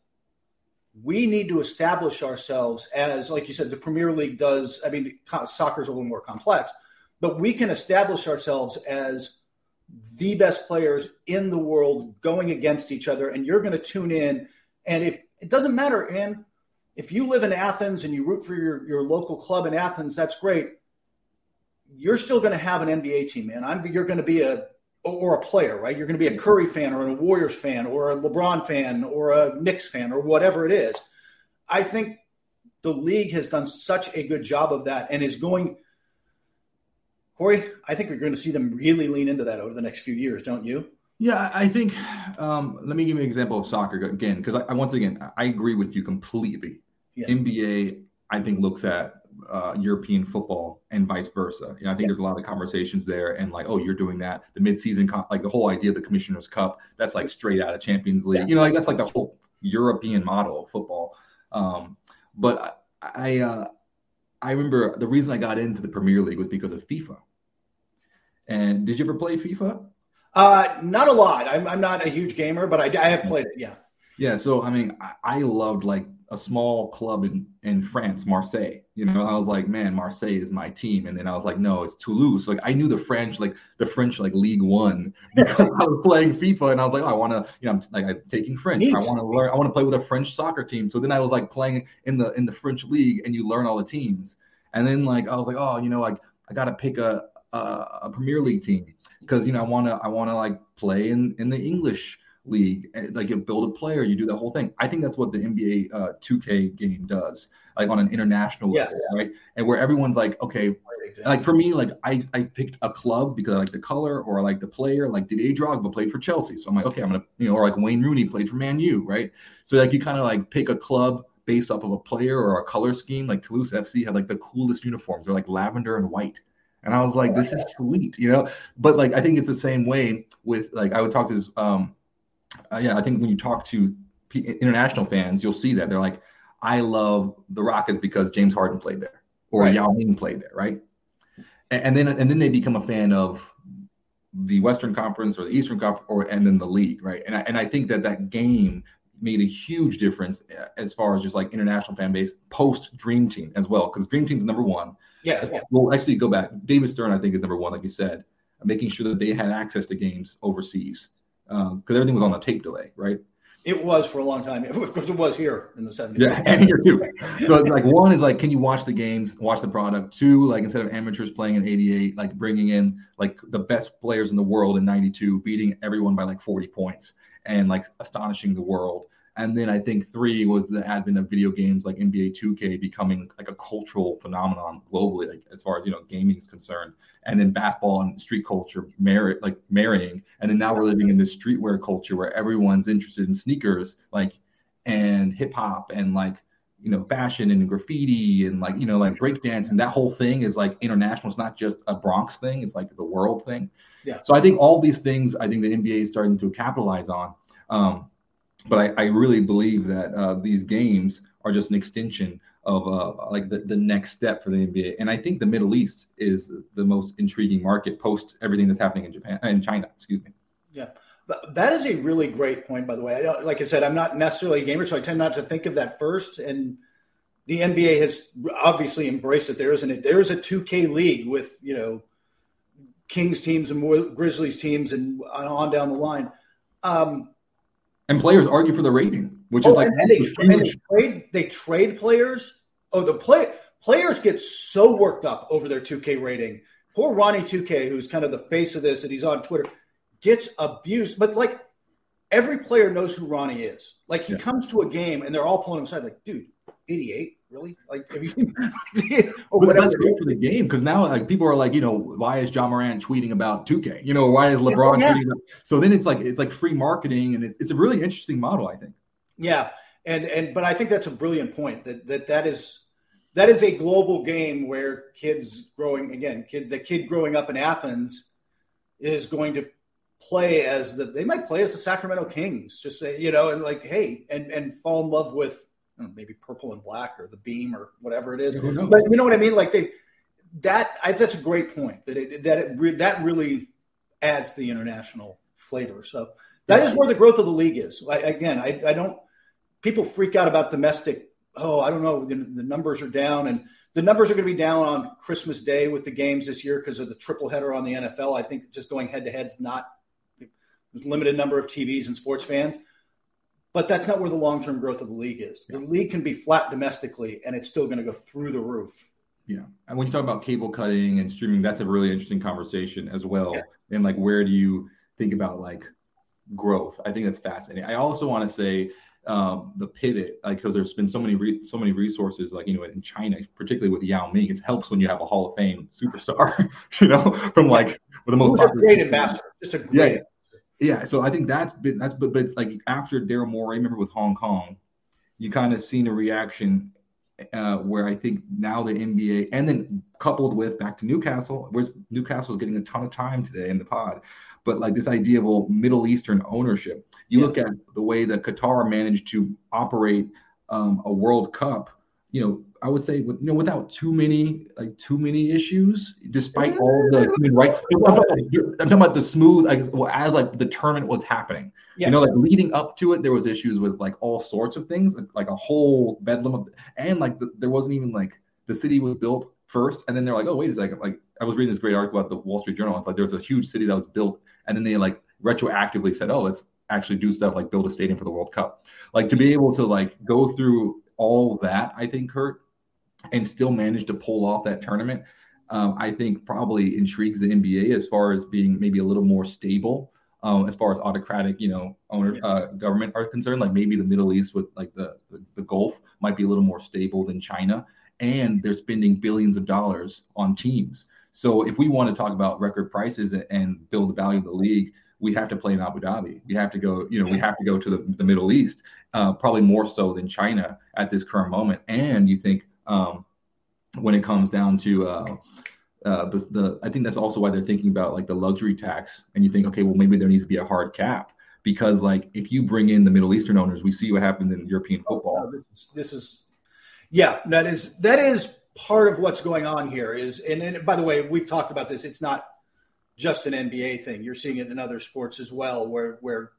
We need to establish ourselves as, like you said, the Premier League does. I mean, soccer is a little more complex, but we can establish ourselves as the best players in the world going against each other. And you're going to tune in. And if it doesn't matter, and if you live in Athens and you root for your, your local club in Athens, that's great. You're still going to have an NBA team, man. I'm, you're going to be a or a player, right? You're going to be a Curry fan or a Warriors fan or a LeBron fan or a Knicks fan or whatever it is. I think the league has done such a good job of that and is going. Corey, I think we're going to see them really lean into that over the next few years, don't you? Yeah, I think. Um, let me give you an example of soccer again, because I, once again I agree with you completely. Yes. NBA, I think looks at uh, European football and vice versa. You know, I think yeah. there's a lot of conversations there, and like, oh, you're doing that. The midseason, con- like the whole idea of the Commissioner's Cup, that's like straight out of Champions League. Yeah. You know, like that's like the whole European model of football. Um, but I, I, uh, I remember the reason I got into the Premier League was because of FIFA. And did you ever play FIFA? Uh, not a lot. I'm, I'm not a huge gamer, but I, I have played it. Yeah. Yeah. So I mean, I, I loved like a small club in, in France, Marseille. You know, I was like, man, Marseille is my team. And then I was like, no, it's Toulouse. Like I knew the French, like the French, like League One because I was playing FIFA and I was like, oh, I want to, you know, I'm like I'm taking French. Neat. I want to learn. I want to play with a French soccer team. So then I was like playing in the in the French league, and you learn all the teams. And then like I was like, oh, you know, like I got to pick a, a a Premier League team because you know I want to I want to like play in in the English league, eh, like you build a player, you do that whole thing. I think that's what the NBA uh, 2K game does, like on an international level, yeah. right? And where everyone's like, okay, like for me, like I, I picked a club because I like the color or I like the player. Like Didier Drogba played for Chelsea, so I'm like, okay, I'm gonna, you know, or like Wayne Rooney played for Man U, right? So like you kind of like pick a club based off of a player or a color scheme. Like Toulouse FC had like the coolest uniforms. They're like lavender and white. And I was like, this is sweet, you know. But like, I think it's the same way with like I would talk to this. Um, uh, yeah, I think when you talk to P- international fans, you'll see that they're like, I love the Rockets because James Harden played there or right. Yao Ming played there, right? And, and then and then they become a fan of the Western Conference or the Eastern Conference, or and then the league, right? And I, and I think that that game made a huge difference uh, as far as just like international fan base post Dream Team as well, because Dream Team's number one. Yeah, yeah. Well, actually, go back. David Stern, I think, is number one, like you said, making sure that they had access to games overseas because um, everything was on a tape delay, right? It was for a long time. Of course, it was here in the 70s. Yeah, and here too. So like one is like, can you watch the games, watch the product? Two, like instead of amateurs playing in 88, like bringing in like the best players in the world in 92, beating everyone by like 40 points and like astonishing the world. And then I think three was the advent of video games like NBA 2K becoming like a cultural phenomenon globally, like as far as you know, gaming is concerned. And then basketball and street culture merit like marrying. And then now we're living in this streetwear culture where everyone's interested in sneakers, like and hip hop and like you know fashion and graffiti and like you know like breakdance and that whole thing is like international. It's not just a Bronx thing; it's like the world thing. Yeah. So I think all these things I think the NBA is starting to capitalize on. Um, but I, I really believe that uh, these games are just an extension of uh, like the, the next step for the NBA. And I think the Middle East is the most intriguing market post everything that's happening in Japan and China. Excuse me. Yeah. That is a really great point, by the way. I don't, like I said, I'm not necessarily a gamer, so I tend not to think of that first. And the NBA has obviously embraced it. There isn't it. There is a 2K league with you know Kings teams and more Grizzlies teams and on down the line. Um, and players argue for the rating, which oh, is like and they, and they, trade they trade players. Oh, the play players get so worked up over their 2K rating. Poor Ronnie 2K, who's kind of the face of this, and he's on Twitter, gets abused. But like every player knows who Ronnie is. Like he yeah. comes to a game and they're all pulling him aside, like, dude, 88 really? Like have you or but that's great for the game because now like people are like you know why is Ja Morant tweeting about 2k you know why is lebron yeah. tweeting about, so then it's like it's like free marketing and it's, it's a really interesting model i think. Yeah and and but i think that's a brilliant point that that that is that is a global game where kids growing again kid the kid growing up in athens is going to play as the they might play as the sacramento kings just say you know and like hey and and fall in love with know, maybe purple and black or the beam or whatever it is. But you know what I mean? Like they that I, that's a great point that it that it that really adds the international flavor. So that is where the growth of the league is. I, again, I, I don't people freak out about domestic. Oh, I don't know. The, the numbers are down, and the numbers are going to be down on Christmas Day with the games this year because of the triple header on the NFL. I think just going head to head is not limited number of TVs and sports fans. But that's not where the long term growth of the league is. The league can be flat domestically, and it's still going to go through the roof. Yeah, and when you talk about cable cutting and streaming, that's a really interesting conversation as well. Yeah. And like, where do you think about like growth? I think that's fascinating. I also want to say um, the pivot, like because there's been so many re- so many resources, like you know, in China, particularly with Yao Ming, it helps when you have a Hall of Fame superstar, you know, from like with the most great ambassador, just a great. Yeah yeah, so I think that's been that's but but it's like after Daryl Morey, remember with Hong Kong, you kind of seen a reaction uh, where I think now the NBA and then coupled with back to Newcastle, where Newcastle is getting a ton of time today in the pod, but like this idea of well, Middle Eastern ownership. You yeah. look at the way that Qatar managed to operate um, a World Cup you know, I would say with you know without too many like too many issues, despite all the mm-hmm. human rights. I'm talking, about, I'm talking about the smooth like well, as like the tournament was happening. Yes. You know, like leading up to it, there was issues with like all sorts of things, like, like a whole bedlam of, and like the, there wasn't even like the city was built first, and then they're like, oh wait a second, like I was reading this great article about the Wall Street Journal. It's like there was a huge city that was built, and then they like retroactively said, oh, let's actually do stuff like build a stadium for the World Cup. Like to be mm-hmm. able to like go through all that, I think, Kurt, and still manage to pull off that tournament, um, I think probably intrigues the NBA as far as being maybe a little more stable um, as far as autocratic, you know, owner uh, government are concerned. Like maybe the Middle East with like the, the the Gulf might be a little more stable than China, and they're spending billions of dollars on teams. So if we want to talk about record prices and build the value of the league, we have to play in Abu Dhabi. We have to go, you know, we have to go to the, the Middle East, uh, probably more so than China at this current moment. And you think um, when it comes down to uh, uh, the, the, I think that's also why they're thinking about like the luxury tax. And you think, okay, well, maybe there needs to be a hard cap because like if you bring in the Middle Eastern owners, we see what happened in European football. Oh, this, is, this is, yeah, that is that is part of what's going on here. Is and, and by the way, we've talked about this. It's not just an NBA thing. You're seeing it in other sports as well, where where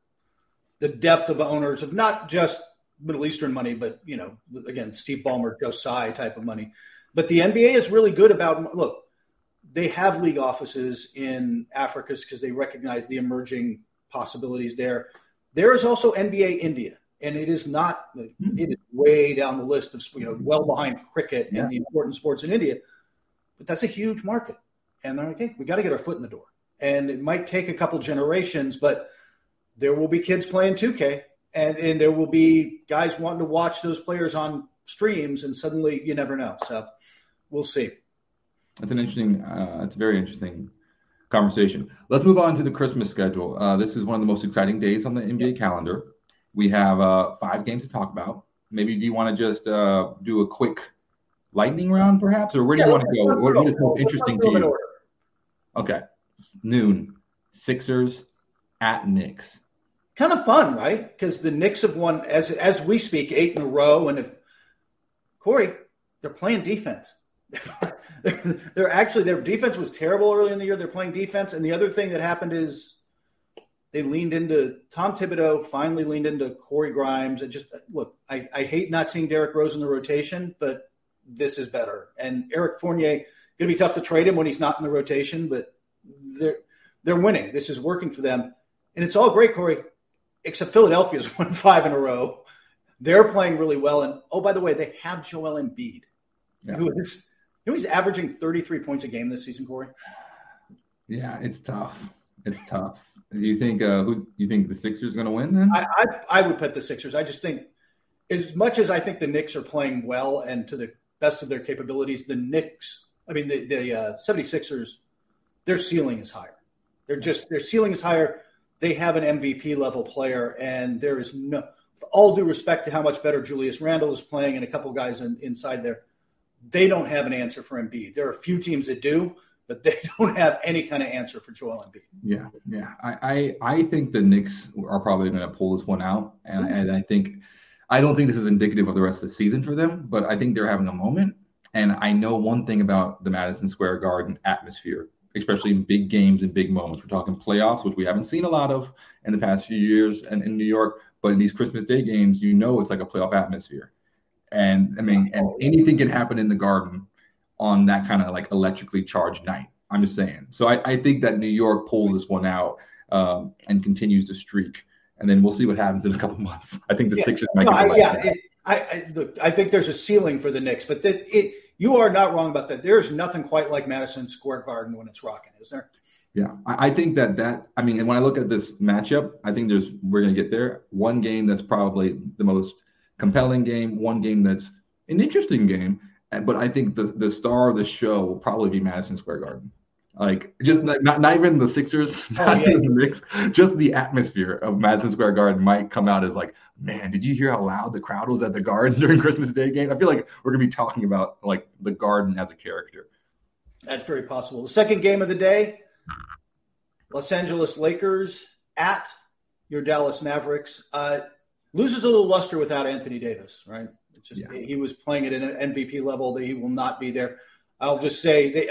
the depth of owners of not just Middle Eastern money, but you know, again, Steve Ballmer, Joe Tsai type of money. But the NBA is really good about look. They have league offices in Africa because they recognize the emerging possibilities there. There is also NBA India, and it is not. Mm-hmm. It is way down the list of you know well behind cricket yeah. and the important sports in India, but that's a huge market. And they're like, okay, we got to get our foot in the door and it might take a couple generations, but there will be kids playing 2K, and and there will be guys wanting to watch those players on streams, and suddenly you never know. So we'll see. That's an interesting. Uh, it's a very interesting conversation. Let's move on to the Christmas schedule. Uh, this is one of the most exciting days on the NBA calendar. We have uh, five games to talk about. Maybe do you want to just uh, do a quick lightning round, perhaps, or where do yeah, you want to go? What is most interesting to you? Okay noon, Sixers at Knicks. Kind of fun, right? Because the Knicks have won as as we speak eight in a row, and if Corey, they're playing defense. they're, they're actually their defense was terrible early in the year. They're playing defense, and the other thing that happened is they leaned into Tom Thibodeau. Finally, leaned into Corey Grimes. It just look. I, I hate not seeing Derrick Rose in the rotation, but this is better. And Eric Fournier going to be tough to trade him when he's not in the rotation, but they're they're winning. This is working for them, and it's all great, Corey. Except Philadelphia's won five in a row. They're playing really well, and oh, by the way, they have Joel Embiid, yeah. who is you know he's averaging 33 points a game this season, Corey. Yeah, it's tough. It's tough. Do you think uh, who you think the Sixers going to win then? I, I I would put the Sixers. I just think as much as I think the Knicks are playing well and to the best of their capabilities, the Knicks, I mean the the uh, 76ers their ceiling is higher. They're just their ceiling is higher. They have an MVP level player, and there is no. All due respect to how much better Julius Randle is playing, and a couple guys in, inside there, they don't have an answer for Embiid. There are a few teams that do, but they don't have any kind of answer for Joel Embiid. Yeah, yeah. I I, I think the Knicks are probably going to pull this one out, and, mm-hmm. and I think I don't think this is indicative of the rest of the season for them, but I think they're having a moment. And I know one thing about the Madison Square Garden atmosphere especially in big games and big moments. We're talking playoffs, which we haven't seen a lot of in the past few years and in New York. But in these Christmas Day games, you know it's like a playoff atmosphere. And I mean, and anything can happen in the garden on that kind of like electrically charged night. I'm just saying. So I, I think that New York pulls this one out um, and continues to streak. And then we'll see what happens in a couple months. I think the yeah. Sixers might no, I, yeah, it, I, I, look, I think there's a ceiling for the Knicks, but that it you are not wrong about that. There's nothing quite like Madison Square Garden when it's rocking, is there? Yeah, I think that that I mean, and when I look at this matchup, I think there's we're gonna get there. One game that's probably the most compelling game, one game that's an interesting game, but I think the the star of the show will probably be Madison Square Garden. Like just not, not even the Sixers, oh, not yeah. even the Knicks, just the atmosphere of Madison Square Garden might come out as like, man, did you hear how loud the crowd was at the Garden during Christmas Day game? I feel like we're gonna be talking about like the Garden as a character. That's very possible. The second game of the day, Los Angeles Lakers at your Dallas Mavericks. Uh, loses a little luster without Anthony Davis, right? It's just yeah. he was playing at an MVP level that he will not be there. I'll just say they.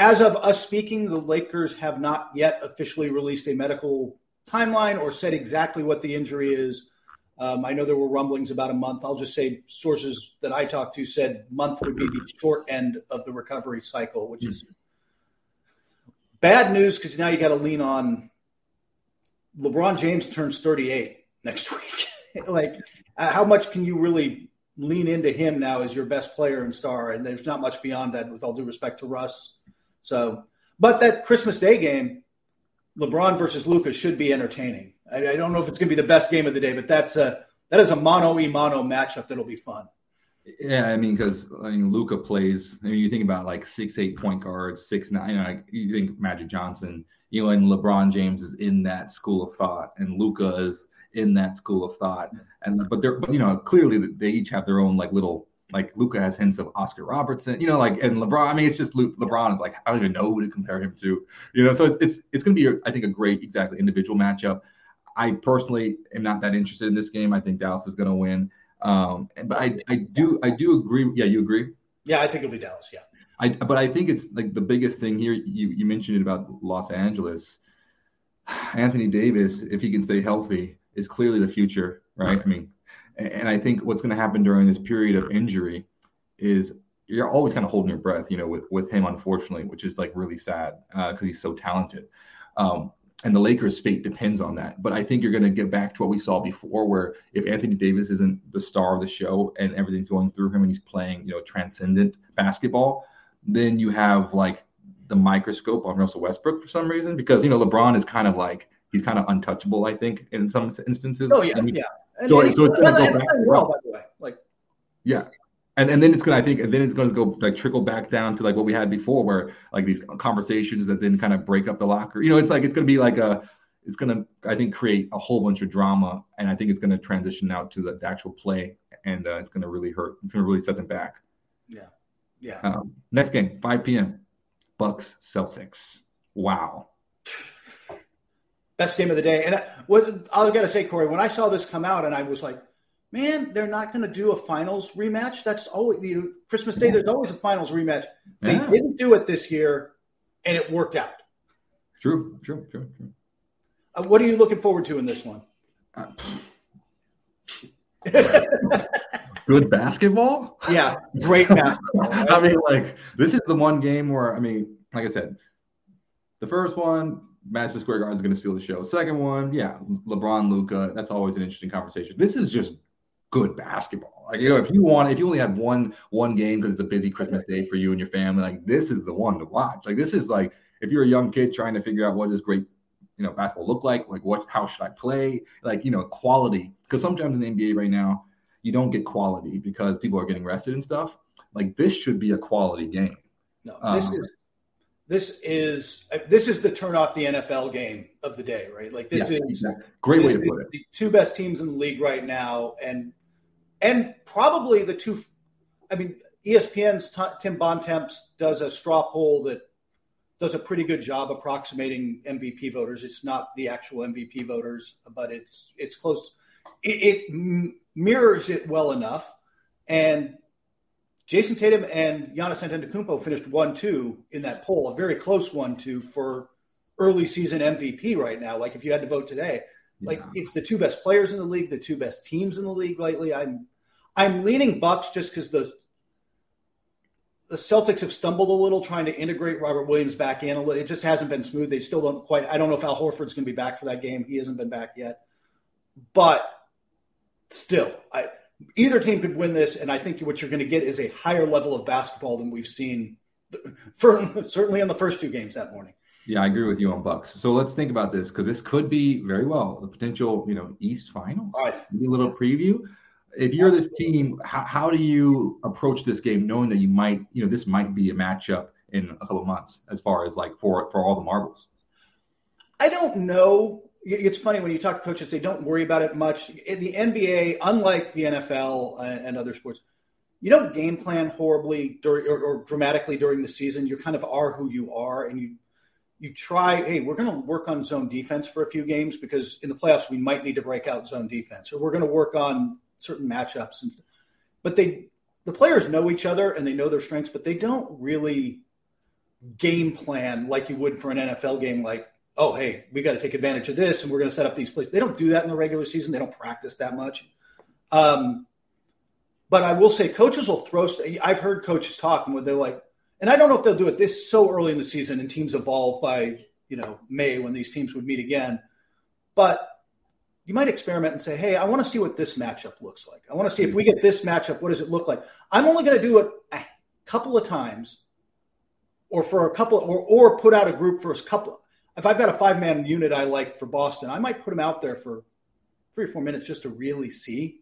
As of us speaking, the Lakers have not yet officially released a medical timeline or said exactly what the injury is. Um, I know there were rumblings about a month. I'll just say sources that I talked to said month would be the short end of the recovery cycle, which is bad news because now you got to lean on LeBron James turns 38 next week. like, uh, how much can you really lean into him now as your best player and star? And there's not much beyond that, with all due respect to Russ. So, but that Christmas Day game, LeBron versus Luka should be entertaining. I, I don't know if it's going to be the best game of the day, but that's a that is a mono e mono matchup that'll be fun. Yeah, I mean, because I mean, Luka plays. I mean, you think about like six, eight point guards, six, nine. You, know, you think Magic Johnson, you know, and LeBron James is in that school of thought, and Luka is in that school of thought. And but they're, but you know, clearly they each have their own like little like Luka has hints of Oscar Robertson, you know, like and LeBron. I mean, it's just Luke, LeBron is like I don't even know who to compare him to, you know. So it's it's it's going to be I think a great exactly individual matchup. I personally am not that interested in this game. I think Dallas is going to win. Um, but I I do I do agree. Yeah, you agree? Yeah, I think it'll be Dallas. Yeah. I but I think it's like the biggest thing here. You you mentioned it about Los Angeles. Anthony Davis, if he can stay healthy, is clearly the future, right? I mean, and I think what's going to happen during this period of injury is you're always kind of holding your breath, you know, with with him, unfortunately, which is like really sad because uh, he's so talented. Um, and the Lakers' fate depends on that. But I think you're going to get back to what we saw before, where if Anthony Davis isn't the star of the show and everything's going through him and he's playing, you know, transcendent basketball, then you have like the microscope on Russell Westbrook for some reason because you know LeBron is kind of like he's kind of untouchable, I think, in some instances. Oh yeah, and, yeah. So, so it's going to go back. Well, by the way, like yeah, and and then it's gonna I think and then it's gonna go like trickle back down to like what we had before, where like these conversations that then kind of break up the locker. You know, it's like it's gonna be like a it's gonna I think create a whole bunch of drama, and I think it's gonna transition out to the, the actual play, and uh, it's gonna really hurt. It's gonna really set them back. Yeah, yeah. Um, next game, 5 p.m. Bucks Celtics. Wow best game of the day. And what I got to say, Corey, when I saw this come out, and I was like, man, they're not going to do a finals rematch. That's always you know, Christmas Day. There's always a finals rematch. They yeah. didn't do it this year, and it worked out. True, true, true, true. Uh, what are you looking forward to in this one? Uh, good basketball. Yeah, great basketball. Right? I mean, like this is the one game where I mean, like I said, the first one Madison Square Garden is going to steal the show. Second one, yeah, LeBron, Luka. That's always an interesting conversation. This is just good basketball. Like you know, if you want, if you only had one one game because it's a busy Christmas day for you and your family, like this is the one to watch. Like this is like if you're a young kid trying to figure out what does great, you know, basketball look like, like what, how should I play, like you know, quality. Because sometimes in the NBA right now, you don't get quality because people are getting rested and stuff. Like this should be a quality game. No, this um, is this is this is the turn off the NFL game of the day, right? Like this yeah, is exactly. great way to put it. The two best teams in the league right now, and and probably the two. I mean, ESPN's t- Tim Bontemps does a straw poll that does a pretty good job approximating MVP voters. It's not the actual MVP voters, but it's it's close. It, it mirrors it well enough, and Jayson Tatum and Giannis Antetokounmpo finished one two in that poll, a very close one two for early season MVP right now. Like if you had to vote today, yeah. like it's the two best players in the league, the two best teams in the league lately. I'm I'm leaning Bucks just because the the Celtics have stumbled a little trying to integrate Robert Williams back in. It just hasn't been smooth. They still don't quite. I don't know if Al Horford's going to be back for that game. He hasn't been back yet, but still, I either team could win this, and I think what you're going to get is a higher level of basketball than we've seen, for, certainly in the first two games that morning. Yeah, I agree with you on Bucks. So let's think about this because this could be very well the potential, you know, East Finals. Right. Maybe a little preview. If you're this team, how, how do you approach this game, knowing that you might, you know, this might be a matchup in a couple months, as far as like for for all the marbles? I don't know it's funny when you talk to coaches, they don't worry about it much. The NBA, unlike the NFL and, other sports, you don't game plan horribly or, or, dramatically during the season. You kind of are who you are, and you you try. Hey, we're going to work on zone defense for a few games because in the playoffs we might need to break out zone defense, or we're going to work on certain matchups. And but they the players know each other and they know their strengths, but they don't really game plan like you would for an NFL game, like oh, hey, we got to take advantage of this and we're going to set up these places. They don't do that in the regular season. They don't practice that much. Um, but I will say coaches will throw. I've heard coaches talk and they're like, and I don't know if they'll do it this so early in the season and teams evolve by, you know, May when these teams would meet again. But you might experiment and say, hey, I want to see what this matchup looks like. I want to see if we get this matchup, what does it look like? I'm only going to do it a couple of times or for a couple or or put out a group for a couple if I've got a five man unit I like for Boston, I might put him out there for three or four minutes just to really see.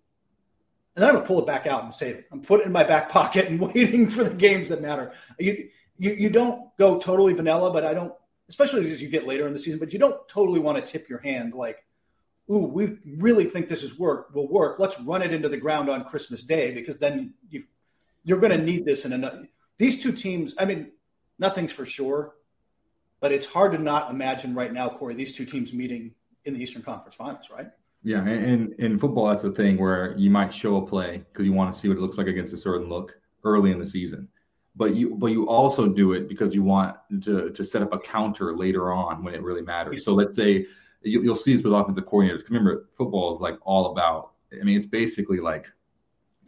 And then I'm gonna pull it back out and save it. I'm putting it in my back pocket and waiting for the games that matter. You you you don't go totally vanilla, but I don't especially as you get later in the season, but you don't totally want to tip your hand like, ooh, we really think this is work will work. Let's run it into the ground on Christmas Day because then you you're going to need this in another. These two teams, I mean, nothing's for sure, but it's hard to not imagine right now, Corey, these two teams meeting in the Eastern Conference Finals, right? Yeah, and in football, that's a thing where you might show a play because you want to see what it looks like against a certain look early in the season, but you but you also do it because you want to to set up a counter later on when it really matters. So let's say you, will see this with offensive coordinators. Remember, football is like all about. I mean, it's basically like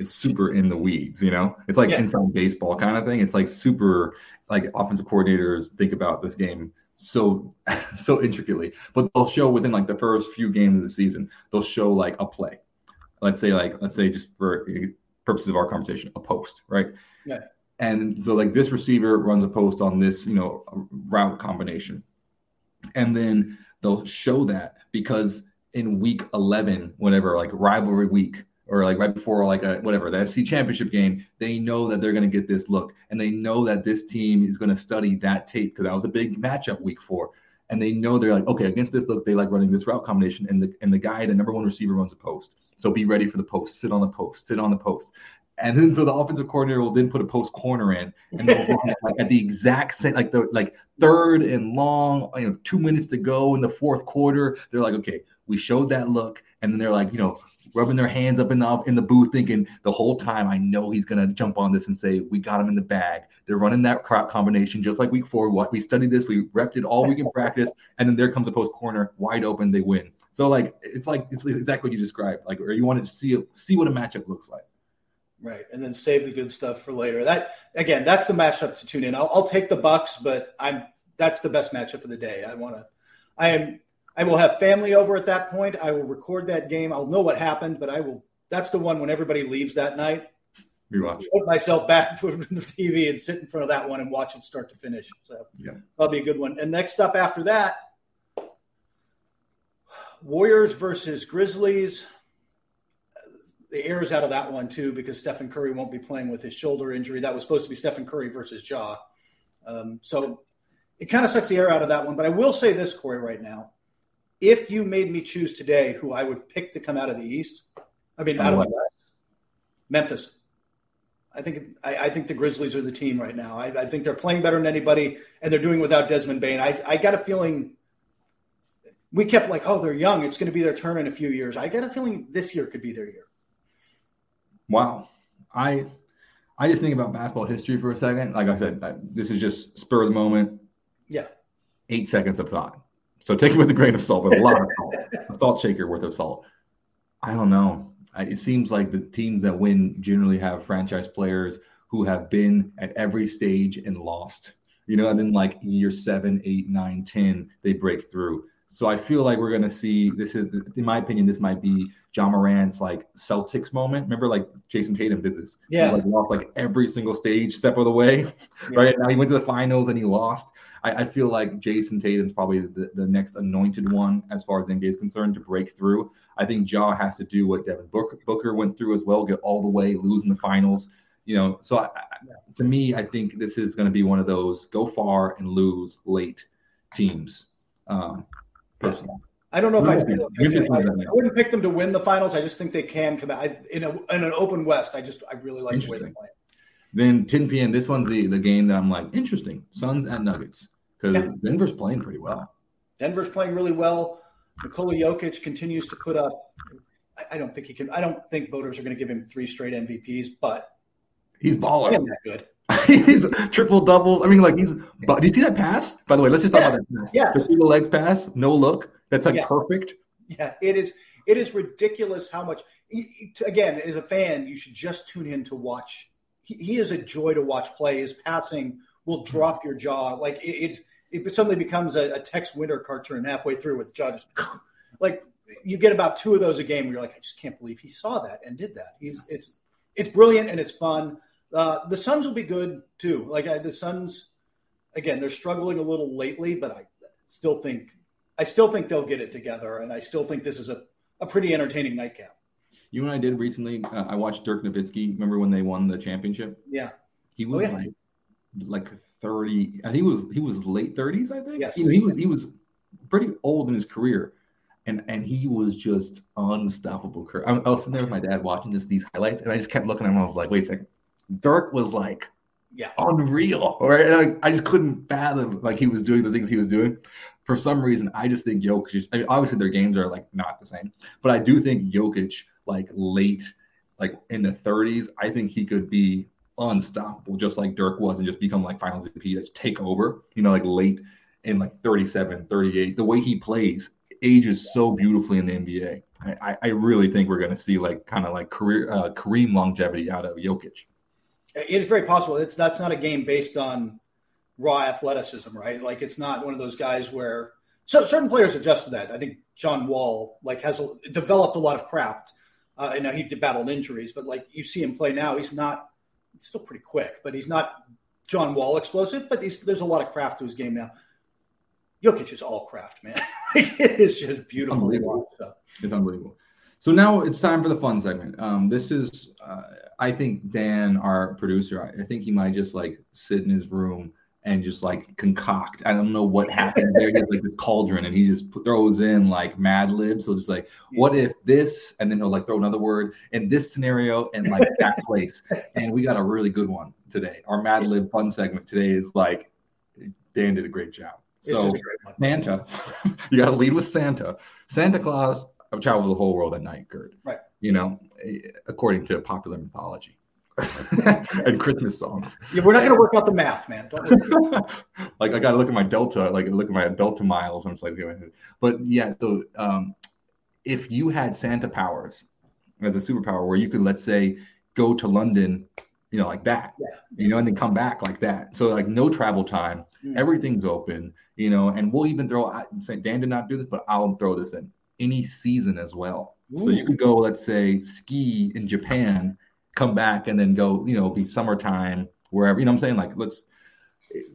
it's super in the weeds. You know, it's like yeah. inside baseball kind of thing. It's like super like offensive coordinators think about this game so so intricately. But they'll show within like the first few games of the season, they'll show like a play. Let's say like let's say just for purposes of our conversation, a post, right? Yeah. And so like this receiver runs a post on this, you know, route combination. And then they'll show that because in week 11, whatever, like rivalry week, or like right before like a whatever the SC championship game, they know that they're going to get this look, and they know that this team is going to study that tape because that was a big matchup week four, and they know they're like okay against this look they like running this route combination, and the and the guy the number one receiver runs a post, so be ready for the post, sit on the post, sit on the post. And then so the offensive coordinator will then put a post corner in, and like at the exact same like the like third and long, you know, two minutes to go in the fourth quarter. They're like, okay, we showed that look, and then they're like, you know, rubbing their hands up in the in the booth, thinking the whole time, I know he's gonna jump on this and say, we got him in the bag. They're running that crop combination just like week four. What we studied this, we repped it all week in practice, and then there comes a post corner wide open, they win. So like it's like it's exactly what you described, like or you wanted to see see what a matchup looks like. Right, and then save the good stuff for later. That again, that's the matchup to tune in. I'll, I'll take the Bucks, but I'm that's the best matchup of the day. I want to. I am. I will have family over at that point. I will record that game. I'll know what happened, but I will. That's the one when everybody leaves that night. Rewatch. Put myself back in the TV and sit in front of that one and watch it start to finish. So yeah, that'll be a good one. And next up after that, Warriors versus Grizzlies the air is out of that one too because Stephen Curry won't be playing with his shoulder injury. That was supposed to be Stephen Curry versus Ja. Um, so it kind of sucks the air out of that one. But I will say this, Corey, right now. If you made me choose today who I would pick to come out of the East, I mean, out of the West, Memphis. I think I, I, think the Grizzlies are the team right now. I, I, think they're playing better than anybody, and they're doing without Desmond Bane. I, I got a feeling we kept like, oh, they're young. It's going to be their turn in a few years. I got a feeling this year could be their year. Wow. I I just think about basketball history for a second. Like I said, I, this is just spur of the moment. Yeah. Eight seconds of thought. So take it with a grain of salt, but a lot of salt, a salt shaker worth of salt. I don't know. I, it seems like the teams that win generally have franchise players who have been at every stage and lost. You know, and then like year seven, eight, nine, ten, they break through. So I feel like we're going to see this is, in my opinion, this might be Ja Morant's like Celtics moment. Remember, like Jayson Tatum did this. Yeah. He, like lost like every single stage step of the way. Yeah. Right now he went to the finals and he lost. I, I feel like Jayson Tatum's probably the, the next anointed one as far as the NBA is concerned to break through. I think Ja has to do what Devin Booker, Booker went through as well, get all the way, lose in the finals. You know, so I, to me, I think this is going to be one of those go far and lose late teams. Um, personally. I don't know if I, I, wouldn't pick them to win the finals. I just think they can come out in, a, in an open West. I just I really like the way they play. Then 10 p.m. This one's the the game that I'm like interesting. Suns at Nuggets because yeah. Denver's playing pretty well. Denver's playing really well. Nikola Jokic continues to put up. I, I don't think he can. I don't think voters are going to give him three straight MVPs, but he's balling. That good. He's triple double. I mean, like he's. But do you see that pass? By the way, let's just talk yes. about that pass. Yeah, the single legs pass, no look. That's like yeah. perfect. Yeah, it is. It is ridiculous how much. Again, as a fan, you should just tune in to watch. He, he is a joy to watch play. His passing will mm-hmm. drop your jaw. Like it, it, it suddenly becomes a, a Tex Winter cartoon halfway through with judges. like you get about two of those a game where you're like, I just can't believe he saw that and did that. He's it's it's brilliant and it's fun. Uh, the Suns will be good too. Like I, the Suns, again, they're struggling a little lately, but I still think I still think they'll get it together, and I still think this is a, a pretty entertaining nightcap. You and I did recently. Uh, I watched Dirk Nowitzki. Remember when they won the championship? Yeah, he was oh, yeah. like like thirty. I think he was he was late thirties. I think. Yes. You know, he was he was pretty old in his career, and and he was just unstoppable. I, I was sitting there with my dad watching this these highlights, and I just kept looking at him. I was like, wait a second, Dirk was like yeah. unreal right? Like, i just couldn't fathom like he was doing the things he was doing. For some reason i just think jokic I mean, obviously their games are like not the same but i do think jokic like late like in the 30s i think he could be unstoppable just like dirk was and just become like finals mvp just take over you know like late in like 37 38 the way he plays ages so beautifully in the nba i i really think we're going to see like kind of like career uh, kareem longevity out of jokic it's very possible. It's that's not a game based on raw athleticism, right? Like it's not one of those guys where so certain players adjust to that. I think John Wall like has a, developed a lot of craft. Uh, know he battled injuries, but like you see him play now, he's not. He's still pretty quick, but he's not John Wall explosive. But there's a lot of craft to his game now. Jokic is all craft, man. it is just beautiful. Unbelievable. It's unbelievable. So now it's time for the fun segment. Um, this is, uh, I think Dan, our producer, I, I, think he might just like sit in his room and just like concoct. I don't know what happened there. He has like this cauldron and he just throws in like Mad Libs. So just like, what if this? And then he'll like throw another word in this scenario and like that place. And we got a really good one today. Our Mad Lib fun segment today is like, Dan did a great job. So Santa, you got to lead with Santa. Santa Claus I've traveled the whole world at night, Kurt. Right. You know, according to popular mythology and Christmas songs. Yeah, we're not going to work out the math, man. like I got to look at my delta, like look at my delta miles. I'm just like, but yeah. So um, if you had Santa powers as a superpower, where you could, let's say, go to London, you know, like that, yeah. you know, and then come back like that. So like no travel time, mm. everything's open, you know, and we'll even throw. I'm saying Dan did not do this, but I'll throw this in any season as well. Ooh. So you could go, let's say, ski in Japan, come back, and then go, you know, be summertime wherever. You know what I'm saying? Like, let's.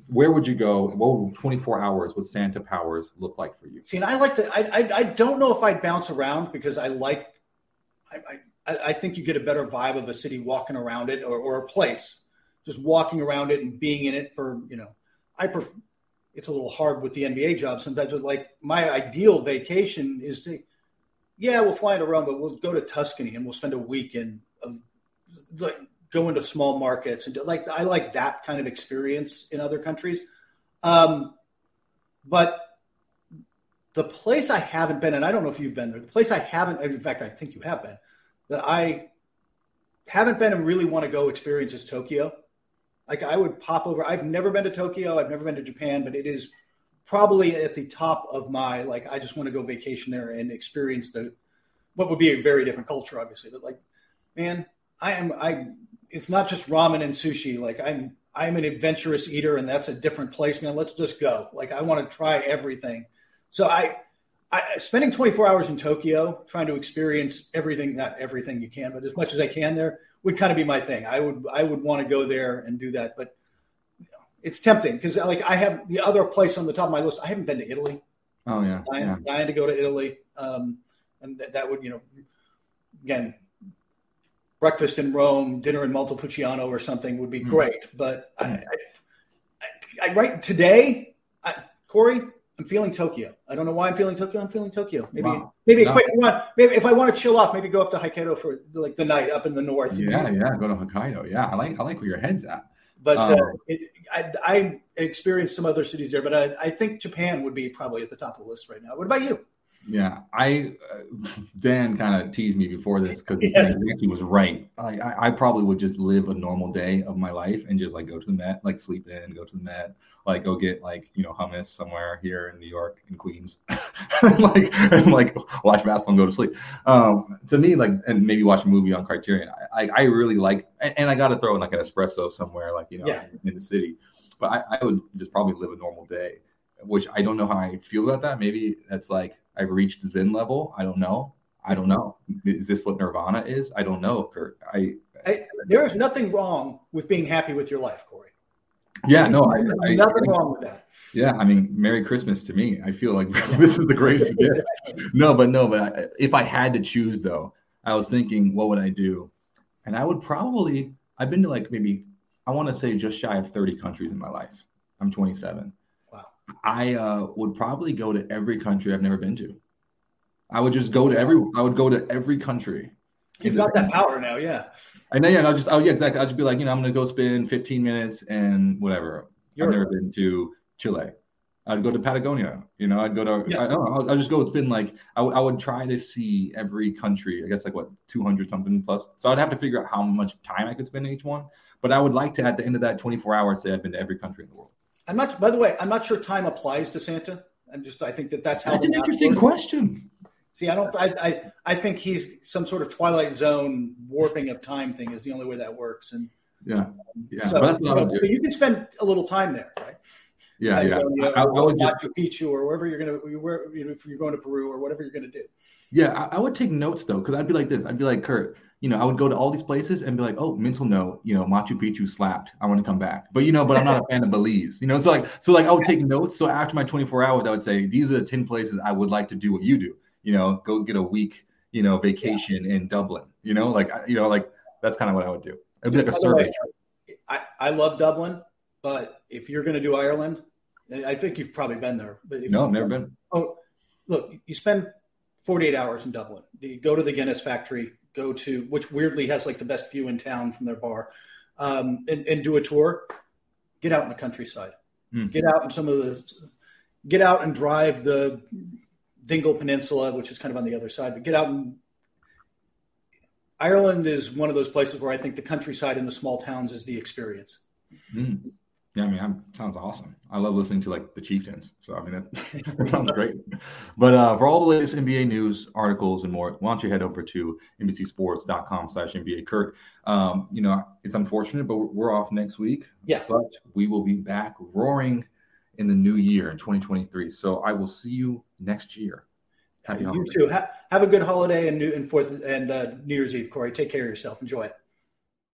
Where would you go? What would 24 hours with Santa powers look like for you? See, and I like to. I I, I don't know if I'd bounce around because I like. I, I I think you get a better vibe of a city walking around it or, or a place, just walking around it and being in it for you know. I prefer it's a little hard with the NBA job sometimes. But like my ideal vacation is to, yeah, we'll fly into Rome, but we'll go to Tuscany and we'll spend a week in, um, like go into small markets and do, like I like that kind of experience in other countries. Um, but the place I haven't been, and I don't know if you've been there, the place I haven't, in fact, I think you have been, that I haven't been and really want to go experience is Tokyo. Like I would pop over. I've never been to Tokyo. I've never been to Japan, but it is probably at the top of my like. I just want to go vacation there and experience the what would be a very different culture, obviously. But like, man, I am. I. It's not just ramen and sushi. Like I'm. I'm an adventurous eater, and that's a different place, man. Let's just go. Like I want to try everything. So I, I spending 24 hours in Tokyo trying to experience everything, not everything you can, but as much as I can there would kind of be my thing. I would I would want to go there and do that, but you know, it's tempting because like I have the other place on the top of my list. I haven't been to Italy. Oh yeah, dying, yeah. dying to go to Italy, um, and that would you know again breakfast in Rome, dinner in Montepulciano or something would be mm great. But I, I, I, I, right today, I, Corey, I'm feeling Tokyo. I don't know why I'm feeling Tokyo. I'm feeling Tokyo. Maybe wow. maybe a quick run. Maybe if I want to chill off, maybe go up to Hokkaido for like the night up in the north. Yeah, yeah, go to Hokkaido. Yeah, I like I like where your head's at. But um, uh, it, I, I, experienced some other cities there, but I, I think Japan would be probably at the top of the list right now. What about you? Yeah, I uh, Dan kind of teased me before this because yes. he was right. I, I, I probably would just live a normal day of my life and just like go to the Met, like sleep in, go to the Met, like go get like you know hummus somewhere here in New York in Queens, like and like watch basketball and go to sleep. Um, to me, like and maybe watch a movie on Criterion. I I, I really like, and, and I got to throw in like an espresso somewhere, like you know yeah. in, in the city. But I, I would just probably live a normal day, which I don't know how I feel about that. Maybe that's like I've reached Zen level. I don't know. I don't know. Is this what Nirvana is? I don't know, Kurt. I, I there is nothing wrong with being happy with your life, Corey. Yeah, no, I, I, nothing I, wrong with that. Yeah, I mean, Merry Christmas to me. I feel like this is the greatest gift. No, but no, but I, if I had to choose though, I was thinking, what would I do? And I would probably, I've been to like maybe, I want to say just shy of 30 countries in my life. I'm 27. I uh, would probably go to every country I've never been to. I would just go to every, I would go to every country. You've got that power now, yeah. I know, yeah. And I'll just, oh yeah, exactly. I'll just be like, you know, I'm gonna go spend 15 minutes and whatever. You're, I've never been to Chile. I'd go to Patagonia. You know, I'd go to. Yeah. I don't know. I'll, just go spend like I, w- I would try to see every country. I guess like what 200 something plus. So I'd have to figure out how much time I could spend in each one. But I would like to at the end of that 24 hours say I've been to every country in the world. I'm not. By the way, I'm not sure time applies to Santa. I'm just. I think that that's how. That's an interesting works. question. See, I don't. I, I I think he's some sort of Twilight Zone warping of time thing is the only way that works. And yeah, yeah. So, you, know, you can spend a little time there, right? Yeah, yeah. I, I, I would Machu just, Picchu or wherever you're gonna, where you know, if you're going to Peru or whatever you're gonna do. Yeah, I, I would take notes though, because I'd be like this. I'd be like Kurt. You know, I would go to all these places and be like, oh, mental note. You know, Machu Picchu slapped. I want to come back. But you know, but I'm not a fan of Belize. You know, so like, so like, I would take notes. So after my 24 hours, I would say these are the 10 places I would like to do what you do you know, go get a week, you know, vacation yeah. in Dublin. You know, like you know, like that's kind of what I would do. It'd be like a survey trip. I, I love Dublin, but if you're going to do Ireland, I think you've probably been there. But no, I've never been. Oh, look, you spend 48 hours in Dublin. You go to the Guinness factory, go to which weirdly has like the best view in town from their bar, um, and, and do a tour. Get out in the countryside. Mm. Get out in some of the. Get out and drive the Dingle Peninsula, which is kind of on the other side. But get out and Ireland is one of those places where I think the countryside and the small towns is the experience. Mm. Yeah, I mean, that sounds awesome. I love listening to like the Chieftains. So I mean, that, that sounds great. But uh, for all the latest NBA news, articles, and more, why don't you head over to NBCSports.com/slash NBA Kurt? Um, you know, it's unfortunate, but we're off next week. Yeah. But we will be back roaring in the new year in 2023. So I will see you next year. Happy you holidays. too. Ha- have a good holiday and New and Fourth and uh, New Year's Eve, Corey. Take care of yourself. Enjoy it.